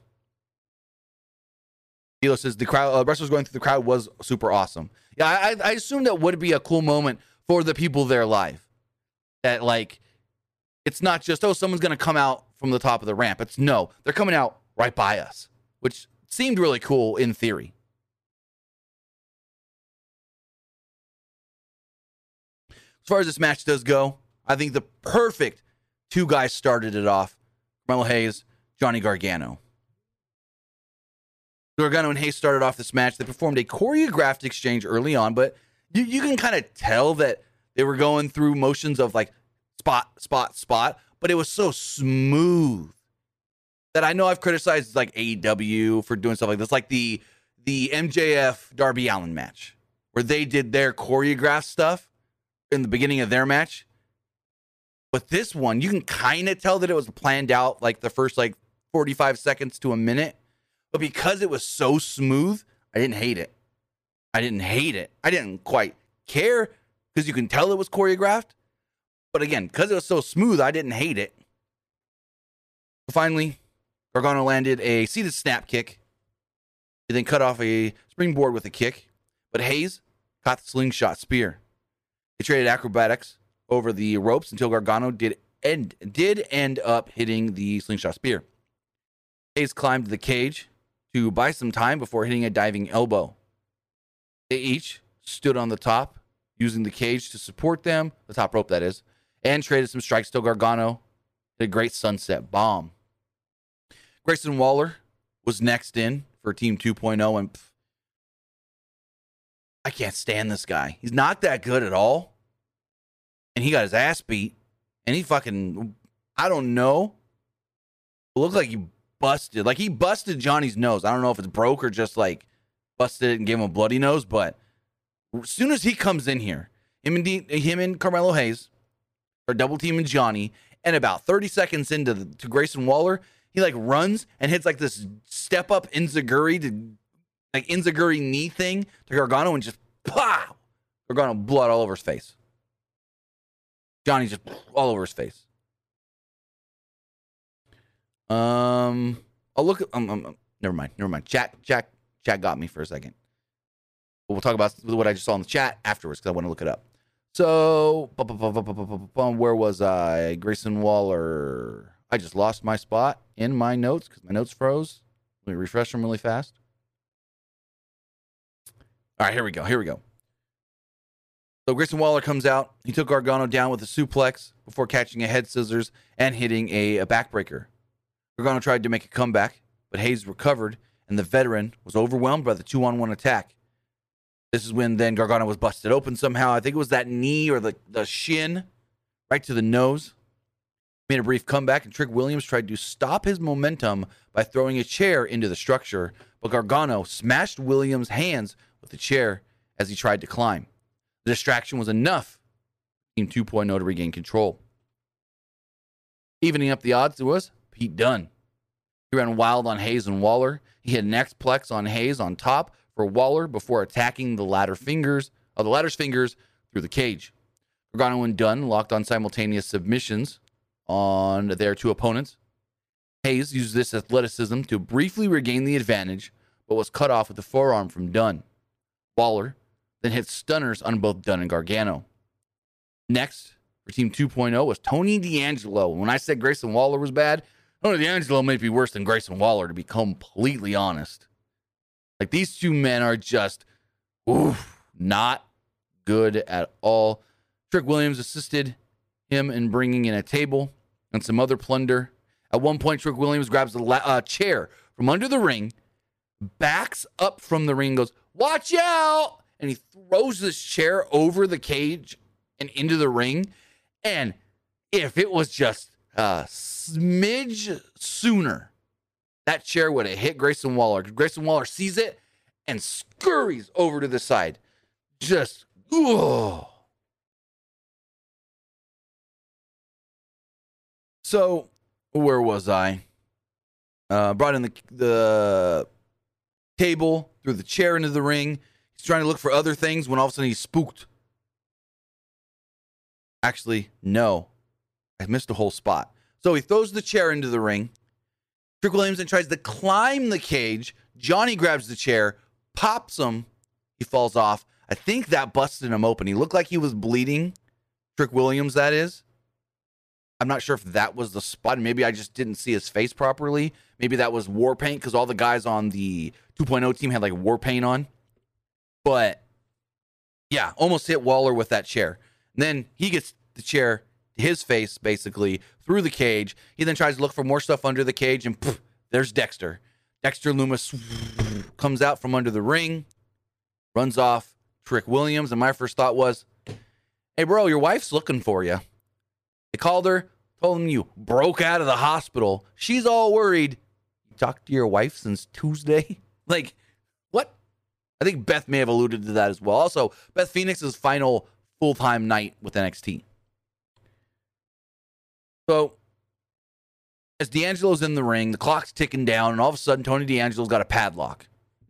Hilo says the crowd, uh, wrestlers going through the crowd was super awesome. Yeah, I, I assume that would be a cool moment for the people there live. That like, it's not just oh someone's gonna come out from the top of the ramp. It's no, they're coming out right by us, which seemed really cool in theory. As far as this match does go, I think the perfect two guys started it off Carmelo Hayes, Johnny Gargano. Gargano and Hayes started off this match. They performed a choreographed exchange early on, but you, you can kind of tell that they were going through motions of like spot, spot, spot, but it was so smooth that I know I've criticized like AEW for doing stuff like this, like the the MJF Darby Allin match, where they did their choreographed stuff in the beginning of their match. But this one, you can kind of tell that it was planned out like the first like 45 seconds to a minute. But because it was so smooth, I didn't hate it. I didn't hate it. I didn't quite care because you can tell it was choreographed. But again, because it was so smooth, I didn't hate it. Finally, Gargano landed a seated snap kick. He then cut off a springboard with a kick, but Hayes caught the slingshot spear. He traded acrobatics over the ropes until Gargano did end did end up hitting the slingshot spear. Hayes climbed the cage to buy some time before hitting a diving elbow. They each stood on the top, using the cage to support them, the top rope that is, and traded some strikes till Gargano hit a great sunset bomb. Grayson Waller was next in for Team 2.0, and pff, I can't stand this guy. He's not that good at all. And he got his ass beat. And he fucking, I don't know. It looked like he busted. Like he busted Johnny's nose. I don't know if it's broke or just like busted it and gave him a bloody nose. But as soon as he comes in here, him and, him and Carmelo Hayes are double teaming Johnny. And about 30 seconds into the, to Grayson Waller, he like runs and hits like this step up Enziguri to like Enziguri knee thing to Gargano and just pow! Gargano blood all over his face. Johnny just all over his face. Um, I'll look. Um, um, never mind. Never mind. Chat, chat, chat got me for a second. But we'll talk about what I just saw in the chat afterwards because I want to look it up. So, where was I? Grayson Waller. I just lost my spot in my notes because my notes froze. Let me refresh them really fast. All right, here we go. Here we go. So Grayson Waller comes out. He took Gargano down with a suplex before catching a head scissors and hitting a, a backbreaker. Gargano tried to make a comeback, but Hayes recovered, and the veteran was overwhelmed by the two on one attack. This is when then Gargano was busted open somehow. I think it was that knee or the, the shin right to the nose. Made a brief comeback, and Trick Williams tried to stop his momentum by throwing a chair into the structure, but Gargano smashed Williams' hands with the chair as he tried to climb. The distraction was enough Team 2.0 to regain control. Evening up the odds, it was Pete Dunne. He ran wild on Hayes and Waller. He had an X-Plex on Hayes on top for Waller before attacking the ladder fingers of the ladder's fingers through the cage. Gargano and Dunne locked on simultaneous submissions on their two opponents. Hayes used this athleticism to briefly regain the advantage, but was cut off with a forearm from Dunne. Waller then hit stunners on both Dunne and Gargano. Next for Team 2.0 was Tony D'Angelo. When I said Grayson Waller was bad, Tony D'Angelo may be worse than Grayson Waller, to be completely honest. Like these two men are just, oof, not good at all. Trick Williams assisted him in bringing in a table and some other plunder. At one point, Trick Williams grabs a la- uh, chair from under the ring, backs up from the ring, goes, Watch out! And he throws this chair over the cage and into the ring. And if it was just a smidge sooner, that chair would have hit Grayson Waller. Grayson Waller sees it and scurries over to the side. Just. So, where was I? Uh, brought in the the table, threw the chair into the ring. He's trying to look for other things when all of a sudden he's spooked. Actually, no. I missed a whole spot. So he throws the chair into the ring. Trick Williamson tries to climb the cage. Johnny grabs the chair, pops him. He falls off. I think that busted him open. He looked like he was bleeding. Trick Williams, that is. I'm not sure if that was the spot. Maybe I just didn't see his face properly. Maybe that was war paint because all the guys on the 2.0 team had like war paint on. But yeah, almost hit Waller with that chair. And then he gets the chair to his face basically through the cage. He then tries to look for more stuff under the cage, and poof, there's Dexter. Dexter Lumis comes out from under the ring, runs off Trick Williams. And my first thought was, hey, bro, your wife's looking for you. They called her, told them you broke out of the hospital. She's all worried. You talked to your wife since Tuesday? like, what? I think Beth may have alluded to that as well. Also, Beth Phoenix's final full time night with NXT. So as D'Angelo's in the ring, the clock's ticking down, and all of a sudden Tony D'Angelo's got a padlock.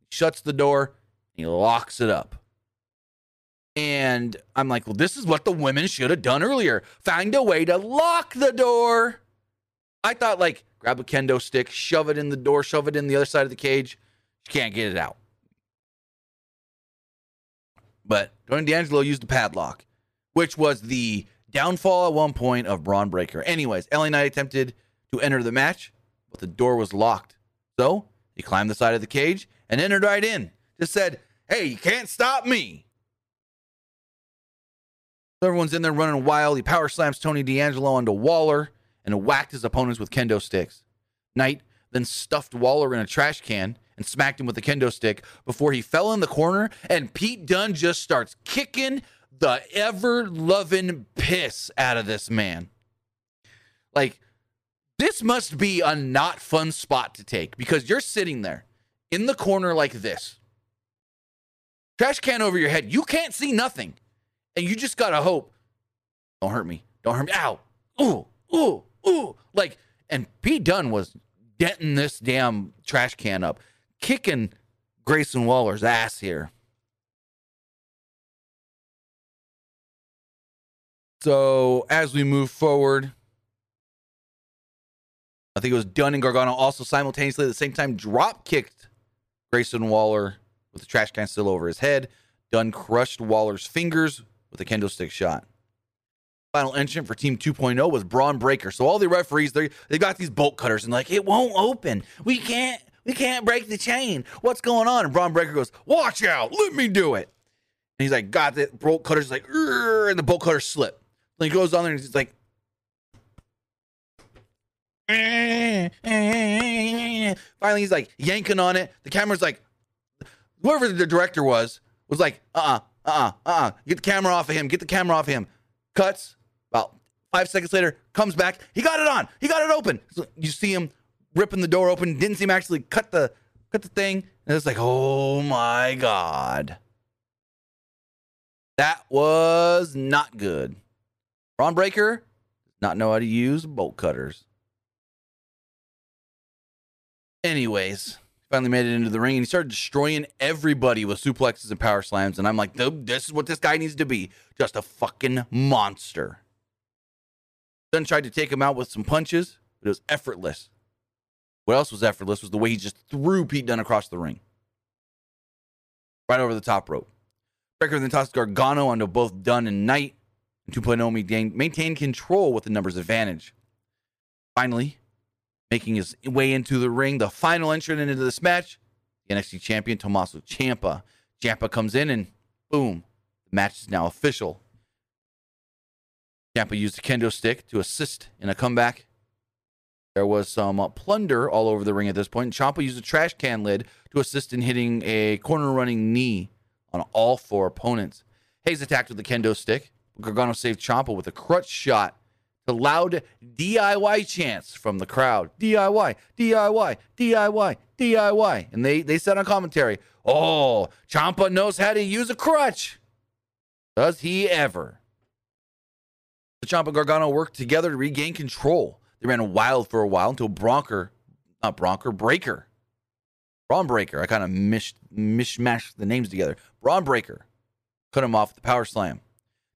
He shuts the door, he locks it up. And I'm like, well, this is what the women should have done earlier. Find a way to lock the door. I thought, like, grab a kendo stick, shove it in the door, shove it in the other side of the cage. She can't get it out. But Tony D'Angelo used a padlock, which was the downfall at one point of Bron Breakker. Anyways, LA Knight attempted to enter the match, but the door was locked. So he climbed the side of the cage and entered right in. Just said, Hey, you can't stop me. So everyone's in there running wild. He power slams Tony D'Angelo onto Waller and whacked his opponents with kendo sticks. Knight then stuffed Waller in a trash can and smacked him with a kendo stick before he fell in the corner. And Pete Dunne just starts kicking the ever loving piss out of this man. Like, this must be a not fun spot to take because you're sitting there in the corner like this. Trash can over your head. You can't see nothing. And you just got to hope. Don't hurt me. Don't hurt me. Ow. Ooh, ooh, ooh. Like, and Pete Dunne was denting this damn trash can up, kicking Grayson Waller's ass here. So as we move forward, I think it was Dunne and Gargano also simultaneously at the same time drop kicked Grayson Waller with the trash can still over his head. Dunne crushed Waller's fingers with a kendo stick shot. Final entrant for Team 2.0 was Bron Breakker. So all the referees they they got these bolt cutters and like it won't open. We can't we can't break the chain. What's going on? And Bron Breakker goes, "Watch out! Let me do it." And he's like, "Got the bolt cutters like," and the bolt cutters slip. Then he goes on there and he's like, Finally, he's like yanking on it. The camera's like, whoever the director was, was like, uh uh-uh, uh, uh uh, get the camera off of him, get the camera off of him. Cuts, about five seconds later, comes back. He got it on, he got it open. So you see him ripping the door open, didn't see him actually cut the cut the thing. And it's like, oh my God. That was not good. Bron Breakker does not know how to use bolt cutters. Anyways, finally made it into the ring and he started destroying everybody with suplexes and power slams. And I'm like, this is what this guy needs to be just a fucking monster. Then tried to take him out with some punches, but it was effortless. What else was effortless was the way he just threw Pete Dunne across the ring. Right over the top rope. Breakker then tossed Gargano onto both Dunne and Knight. And 2.0 maintained control with the numbers advantage. Finally, making his way into the ring. The final entrant into this match, the NXT champion Tommaso Ciampa. Ciampa comes in and boom, the match is now official. Ciampa used a kendo stick to assist in a comeback. There was some uh, plunder all over the ring at this point. Ciampa used a trash can lid to assist in hitting a corner running knee on all four opponents. Hayes attacked with the kendo stick. Gargano saved Ciampa with a crutch shot the loud DIY chants from the crowd. DIY, DIY, DIY, DIY. And they, they said on commentary, oh, Ciampa knows how to use a crutch. Does he ever? The Ciampa Gargano worked together to regain control. They ran wild for a while until Bronker, not Bronker, Breakker. Bron Breakker. I kind of mish, mishmashed the names together. Bron Breakker cut him off with the power slam.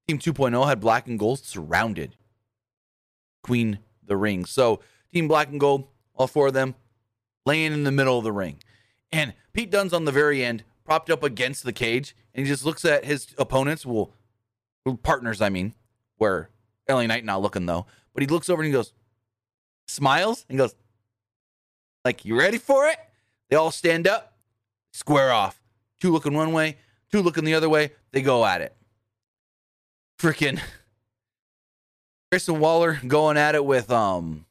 Team 2.0 had black and gold surrounded. Queen the ring. So Team Black and Gold, all four of them, laying in the middle of the ring. And Pete Dunne's on the very end, propped up against the cage, and he just looks at his opponents, well, partners, I mean, where LA Knight not looking though, but he looks over and he goes, smiles and goes, like, you ready for it? They all stand up, square off. Two looking one way, two looking the other way. They go at it. Freaking Grayson Waller going at it with um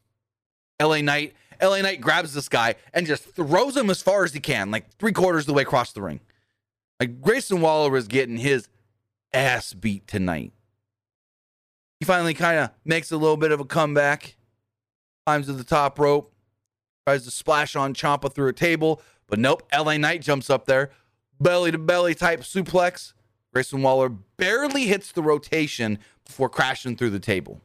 LA Knight. LA Knight grabs this guy and just throws him as far as he can, like three quarters of the way across the ring. Like Grayson Waller was getting his ass beat tonight. He finally kind of makes a little bit of a comeback, climbs to the top rope, tries to splash on Ciampa through a table, but nope. LA Knight jumps up there, belly to belly type suplex. Grayson Waller barely hits the rotation before crashing through the table.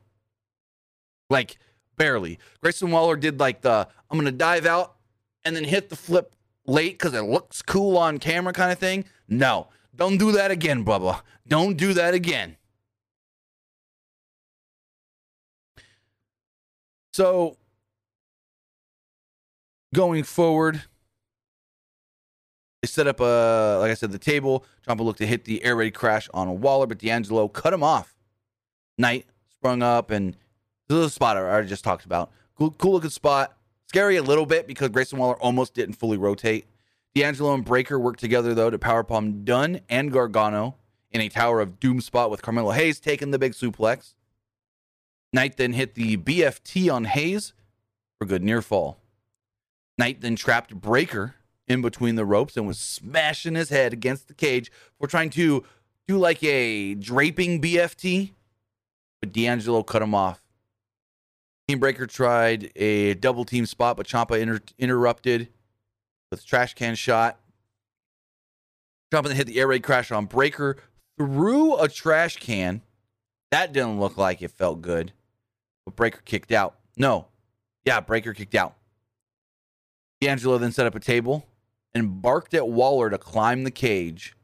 Like barely. Grayson Waller did like the I'm gonna dive out and then hit the flip late because it looks cool on camera kind of thing. No, don't do that again, Bubba. Don't do that again. So going forward, they set up a like I said the table. Ciampa looked to hit the air raid crash on Waller, but D'Angelo cut him off. Knight sprung up and this is a spot I already just talked about. Cool, cool looking spot. Scary a little bit because Grayson Waller almost didn't fully rotate. D'Angelo and Breakker worked together though to powerbomb Dunne and Gargano in a Tower of Doom spot with Carmelo Hayes taking the big suplex. Knight then hit the BFT on Hayes for good near fall. Knight then trapped Breakker in between the ropes and was smashing his head against the cage for trying to do like a draping BFT, but D'Angelo cut him off. Team Breakker tried a double team spot, but Ciampa inter- interrupted with trash can shot. Ciampa then hit the air raid crash on Breakker through a trash can. That didn't look like it felt good. But Breakker kicked out. No. Yeah, Breakker kicked out. D'Angelo then set up a table and barked at Waller to climb the cage.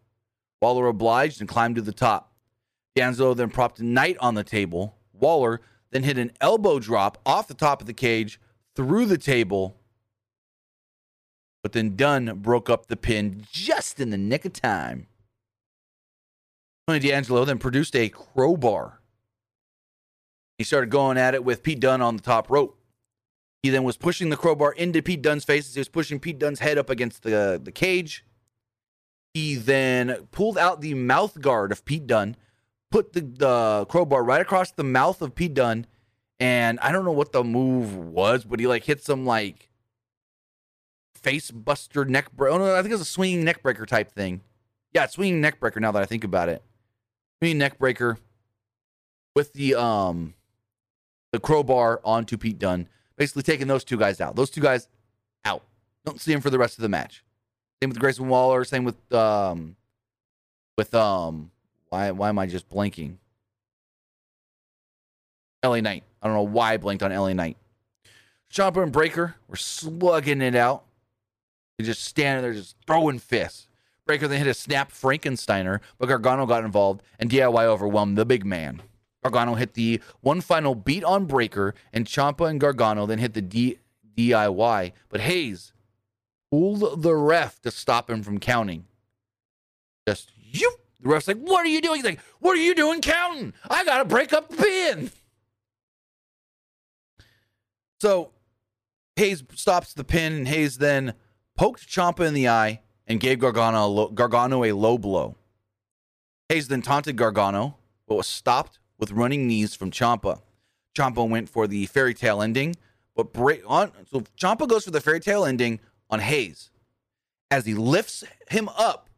Waller obliged and climbed to the top. D'Angelo then propped Knight on the table. Waller then hit an elbow drop off the top of the cage through the table. But then Dunne broke up the pin just in the nick of time. Tony D'Angelo then produced a crowbar. He started going at it with Pete Dunne on the top rope. He then was pushing the crowbar into Pete Dunne's face as he was pushing Pete Dunne's head up against the, the cage. He then pulled out the mouth guard of Pete Dunne, put the, the crowbar right across the mouth of Pete Dunne, and I don't know what the move was, but he like hit some like face buster neck breaker. Oh no, I think it was a swinging neck breaker type thing. Yeah, swinging neck breaker. Now that I think about it, swinging neck breaker with the um the crowbar onto Pete Dunne, basically taking those two guys out. Those two guys out. Don't see him for the rest of the match. Same with Grayson Waller. Same with um with um why why am I just blanking? LA Knight. I don't know why I blanked on LA Knight. Ciampa and Breakker were slugging it out. They just standing there, just throwing fists. Breakker then hit a snap Frankensteiner, but Gargano got involved and DIY overwhelmed the big man. Gargano hit the one final beat on Breakker, and Ciampa and Gargano then hit the D- DIY. But Hayes pulled the ref to stop him from counting. Just you. The ref's like, "What are you doing?" He's like, "What are you doing counting? I gotta break up the pin." So Hayes stops the pin, and Hayes then poked Ciampa in the eye and gave Gargano a low, Gargano a low blow. Hayes then taunted Gargano, but was stopped with running knees from Ciampa. Ciampa went for the fairy tale ending, but break on so Ciampa goes for the fairy tale ending on Hayes as he lifts him up.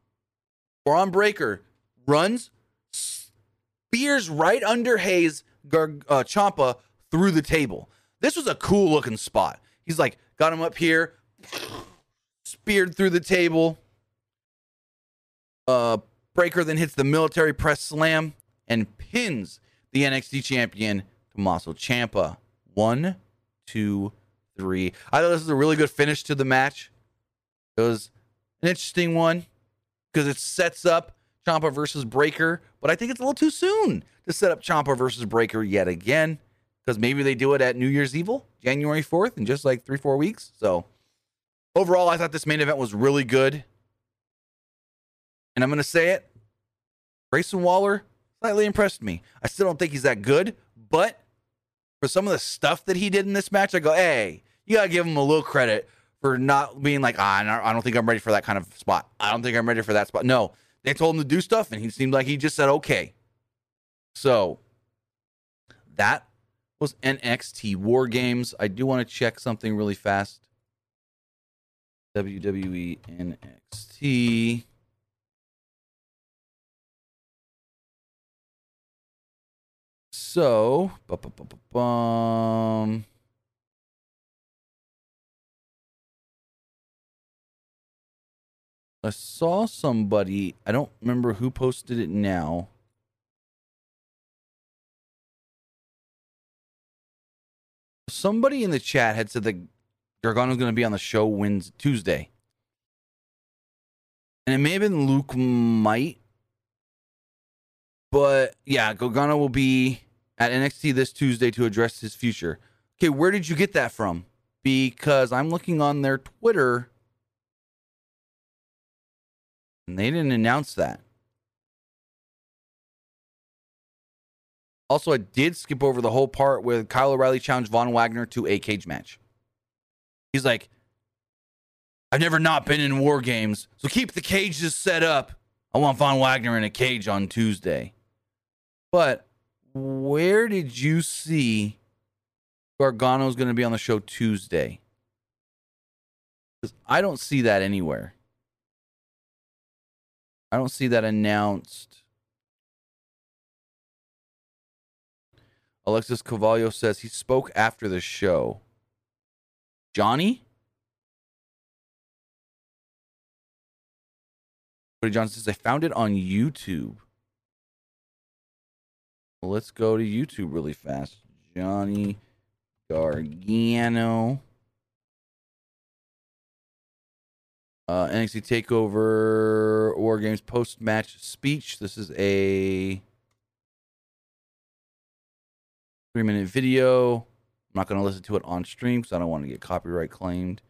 Or on Breakker runs, spears right under Hayes, Gar, uh, Ciampa through the table. This was a cool looking spot. He's like, got him up here, speared through the table. Uh, Breakker then hits the military press slam and pins the NXT champion Tommaso Ciampa. One, two, three. I thought this was a really good finish to the match. It was an interesting one because it sets up Ciampa versus Breakker, but I think it's a little too soon to set up Ciampa versus Breakker yet again because maybe they do it at New Year's Evil, January 4th, in just like three, four weeks. So overall, I thought this main event was really good. And I'm going to say it Grayson Waller slightly impressed me. I still don't think he's that good, but for some of the stuff that he did in this match, I go, hey, you got to give him a little credit for not being like, ah, I don't think I'm ready for that kind of spot. I don't think I'm ready for that spot. No, they told him to do stuff, and he seemed like he just said, okay. So that was NXT War Games. I do want to check something really fast. WWE NXT. So, bum, I saw somebody, I don't remember who posted it now. somebody in the chat had said that Gargano's going to be on the show Wednesday, Tuesday. And it may have been Luke Might. But yeah, Gargano will be at NXT this Tuesday to address his future. Okay, where did you get that from? Because I'm looking on their Twitter and they didn't announce that. Also, I did skip over the whole part where Kyle O'Reilly challenged Von Wagner to a cage match. He's like, I've never not been in war games, so keep the cages set up. I want Von Wagner in a cage on Tuesday. But where did you see Gargano's going to be on the show Tuesday? I don't see that anywhere. I don't see that announced. Alexis Cavallo says he spoke after the show. Johnny? Cody Johnson says, I found it on YouTube. Let's go to YouTube really fast. Johnny Gargano. Uh, NXT Takeover War Games post match speech. This is a three minute video. I'm not going to listen to it on stream because I don't want to get copyright claimed.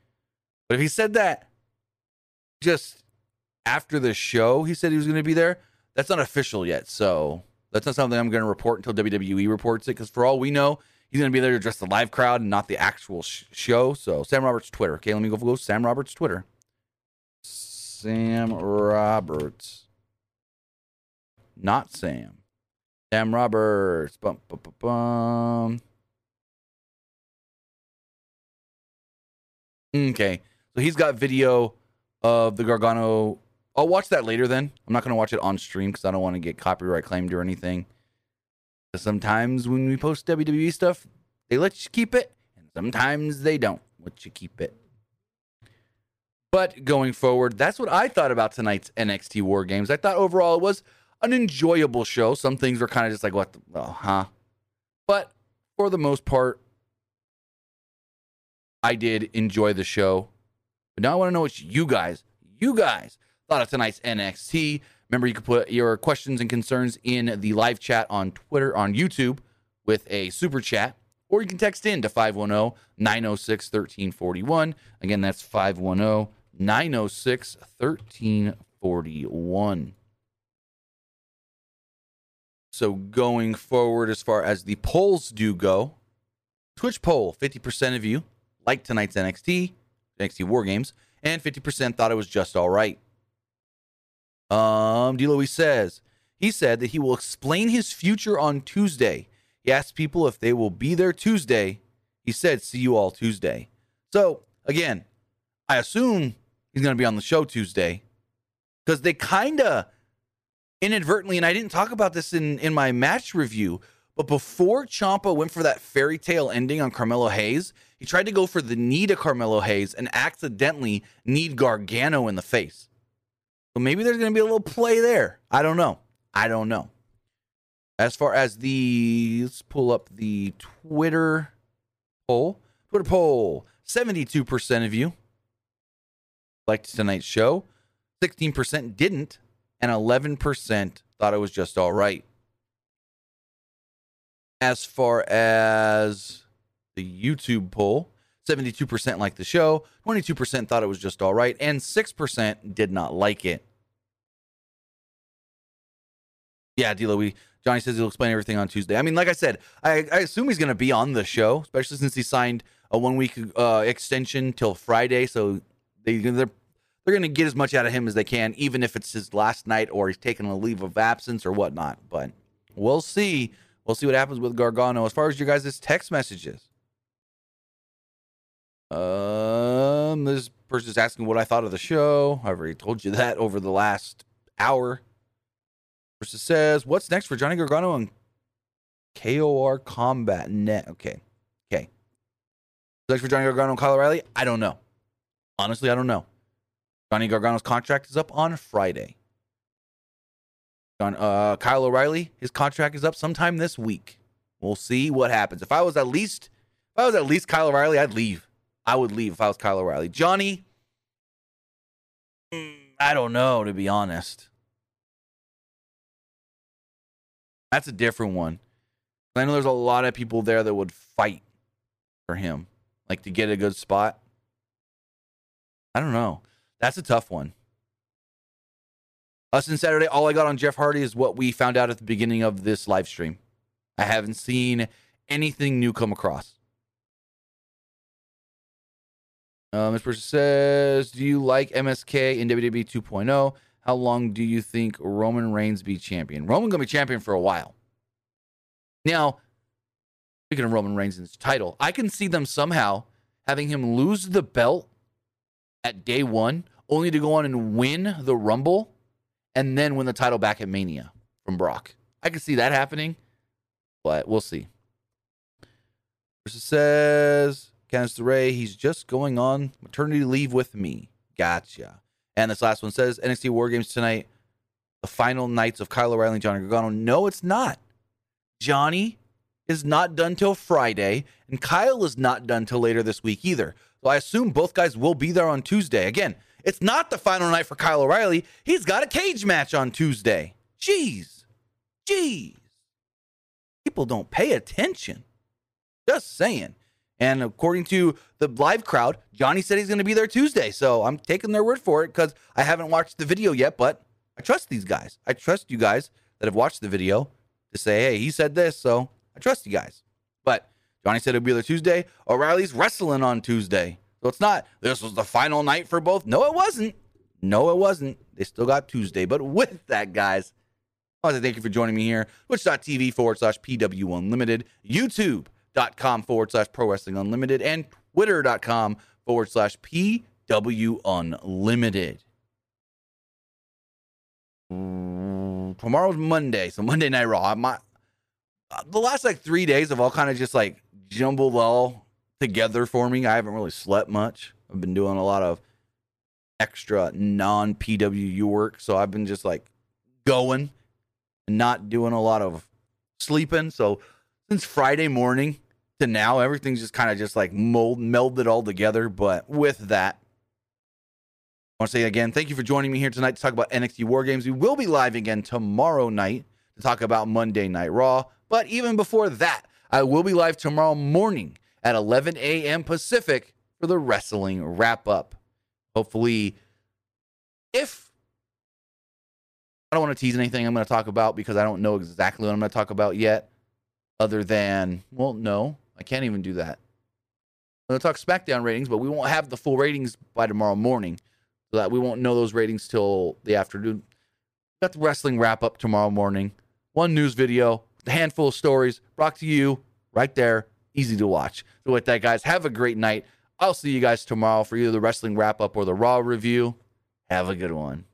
But if he said that just after the show, he said he was going to be there, that's not official yet. So that's not something I'm going to report until WWE reports it because for all we know, he's going to be there to address the live crowd and not the actual sh- show. So Sam Roberts' Twitter. Okay, let me go, go Sam Roberts' Twitter. Sam Roberts. Not Sam. Sam Roberts. Bum, bum, bum, bum. Okay. So he's got video of the Gargano. I'll watch that later then. I'm not going to watch it on stream because I don't want to get copyright claimed or anything. Sometimes when we post WWE stuff, they let you keep it, and sometimes they don't let you keep it. But going forward, that's what I thought about tonight's NXT War Games. I thought overall it was an enjoyable show. Some things were kind of just like, what the, oh, huh? But for the most part, I did enjoy the show. But now I want to know what you guys, you guys, thought of tonight's NXT. Remember, you can put your questions and concerns in the live chat on Twitter, on YouTube with a super chat, or you can text in to 510 906 1341. Again, that's 510 906 1341. So, going forward, as far as the polls do go, Twitch poll 50% of you liked tonight's NXT, NXT War Games, and 50% thought it was just all right. Um, D. Louis says he said that he will explain his future on Tuesday. He asked people if they will be there Tuesday. He said, "See you all Tuesday." So again, I assume he's going to be on the show Tuesday because they kind of inadvertently, and I didn't talk about this in in my match review, but before Ciampa went for that fairy tale ending on Carmelo Hayes, he tried to go for the knee to Carmelo Hayes and accidentally kneed Gargano in the face. So maybe there's going to be a little play there. I don't know. I don't know. As far as the, let's pull up the Twitter poll. Twitter poll 72% of you liked tonight's show, 16% didn't, and 11% thought it was just all right. As far as the YouTube poll, 72% liked the show, 22% thought it was just all right, and 6% did not like it. Yeah, D'Lo, we Johnny says he'll explain everything on Tuesday. I mean, like I said, I, I assume he's going to be on the show, especially since he signed a one week uh, extension till Friday. So they they're they're going to get as much out of him as they can, even if it's his last night or he's taking a leave of absence or whatnot. But we'll see. We'll see what happens with Gargano. As far as your guys' text messages, um, this person's asking what I thought of the show. I've already told you that over the last hour. Person says, "What's next for Johnny Gargano on KOR Combat Net?" Okay, okay. Next for Johnny Gargano and Kyle O'Reilly? I don't know. Honestly, I don't know. Johnny Gargano's contract is up on Friday. John, uh, Kyle O'Reilly, his contract is up sometime this week. We'll see what happens. If I was at least If I was at least Kyle O'Reilly, I'd leave. I would leave if I was Kyle O'Reilly. Johnny, mm, I don't know, to be honest. That's a different one. I know there's a lot of people there that would fight for him, like to get a good spot. I don't know. That's a tough one. Us and Saturday, all I got on Jeff Hardy is what we found out at the beginning of this live stream. I haven't seen anything new come across. Uh, this person says, "Do you like MSK in WWE 2.0? How long do you think Roman Reigns be champion? Roman gonna be champion for a while. Now, speaking of Roman Reigns' and his title, I can see them somehow having him lose the belt at day one, only to go on and win the Rumble, and then win the title back at Mania from Brock. I can see that happening, but we'll see. Versus says Candice LeRae, he's just going on maternity leave with me. Gotcha. And this last one says NXT War Games tonight, the final nights of Kyle O'Reilly and Johnny Gargano. No, it's not. Johnny is not done till Friday, and Kyle is not done till later this week either. So I assume both guys will be there on Tuesday. Again, it's not the final night for Kyle O'Reilly. He's got a cage match on Tuesday. Jeez. Jeez. People don't pay attention. Just saying. And according to the live crowd, Johnny said he's going to be there Tuesday. So I'm taking their word for it because I haven't watched the video yet, but I trust these guys. I trust you guys that have watched the video to say, hey, he said this. So I trust you guys. But Johnny said it'll be there Tuesday. O'Reilly's wrestling on Tuesday. So it's not, this was the final night for both. No, it wasn't. No, it wasn't. They still got Tuesday. But with that, guys, I want to thank you for joining me here. Twitch.tv forward slash PW Unlimited. YouTube com forward slash pro wrestling unlimited and twitter.com forward slash PW Unlimited. Tomorrow's Monday, so Monday Night Raw. I'm my, Uh, the last like three days have all kind of just like jumbled all together for me. I haven't really slept much. I've been doing a lot of extra non PWU work, so I've been just like going and not doing a lot of sleeping. So since Friday morning, to now, everything's just kind of just like mold melded all together. But with that, I want to say again, thank you for joining me here tonight to talk about NXT War Games. We will be live again tomorrow night to talk about Monday Night Raw. But even before that, I will be live tomorrow morning at 11 a.m. Pacific for the wrestling wrap up. Hopefully, if I don't want to tease anything I'm going to talk about because I don't know exactly what I'm going to talk about yet, other than, well, no, I can't even do that. I'm going to talk SmackDown ratings, but we won't have the full ratings by tomorrow morning. So that we won't know those ratings till the afternoon. Got the wrestling wrap up tomorrow morning. One news video, a handful of stories brought to you right there. Easy to watch. So, with that, guys, have a great night. I'll see you guys tomorrow for either the wrestling wrap up or the Raw review. Have a good one.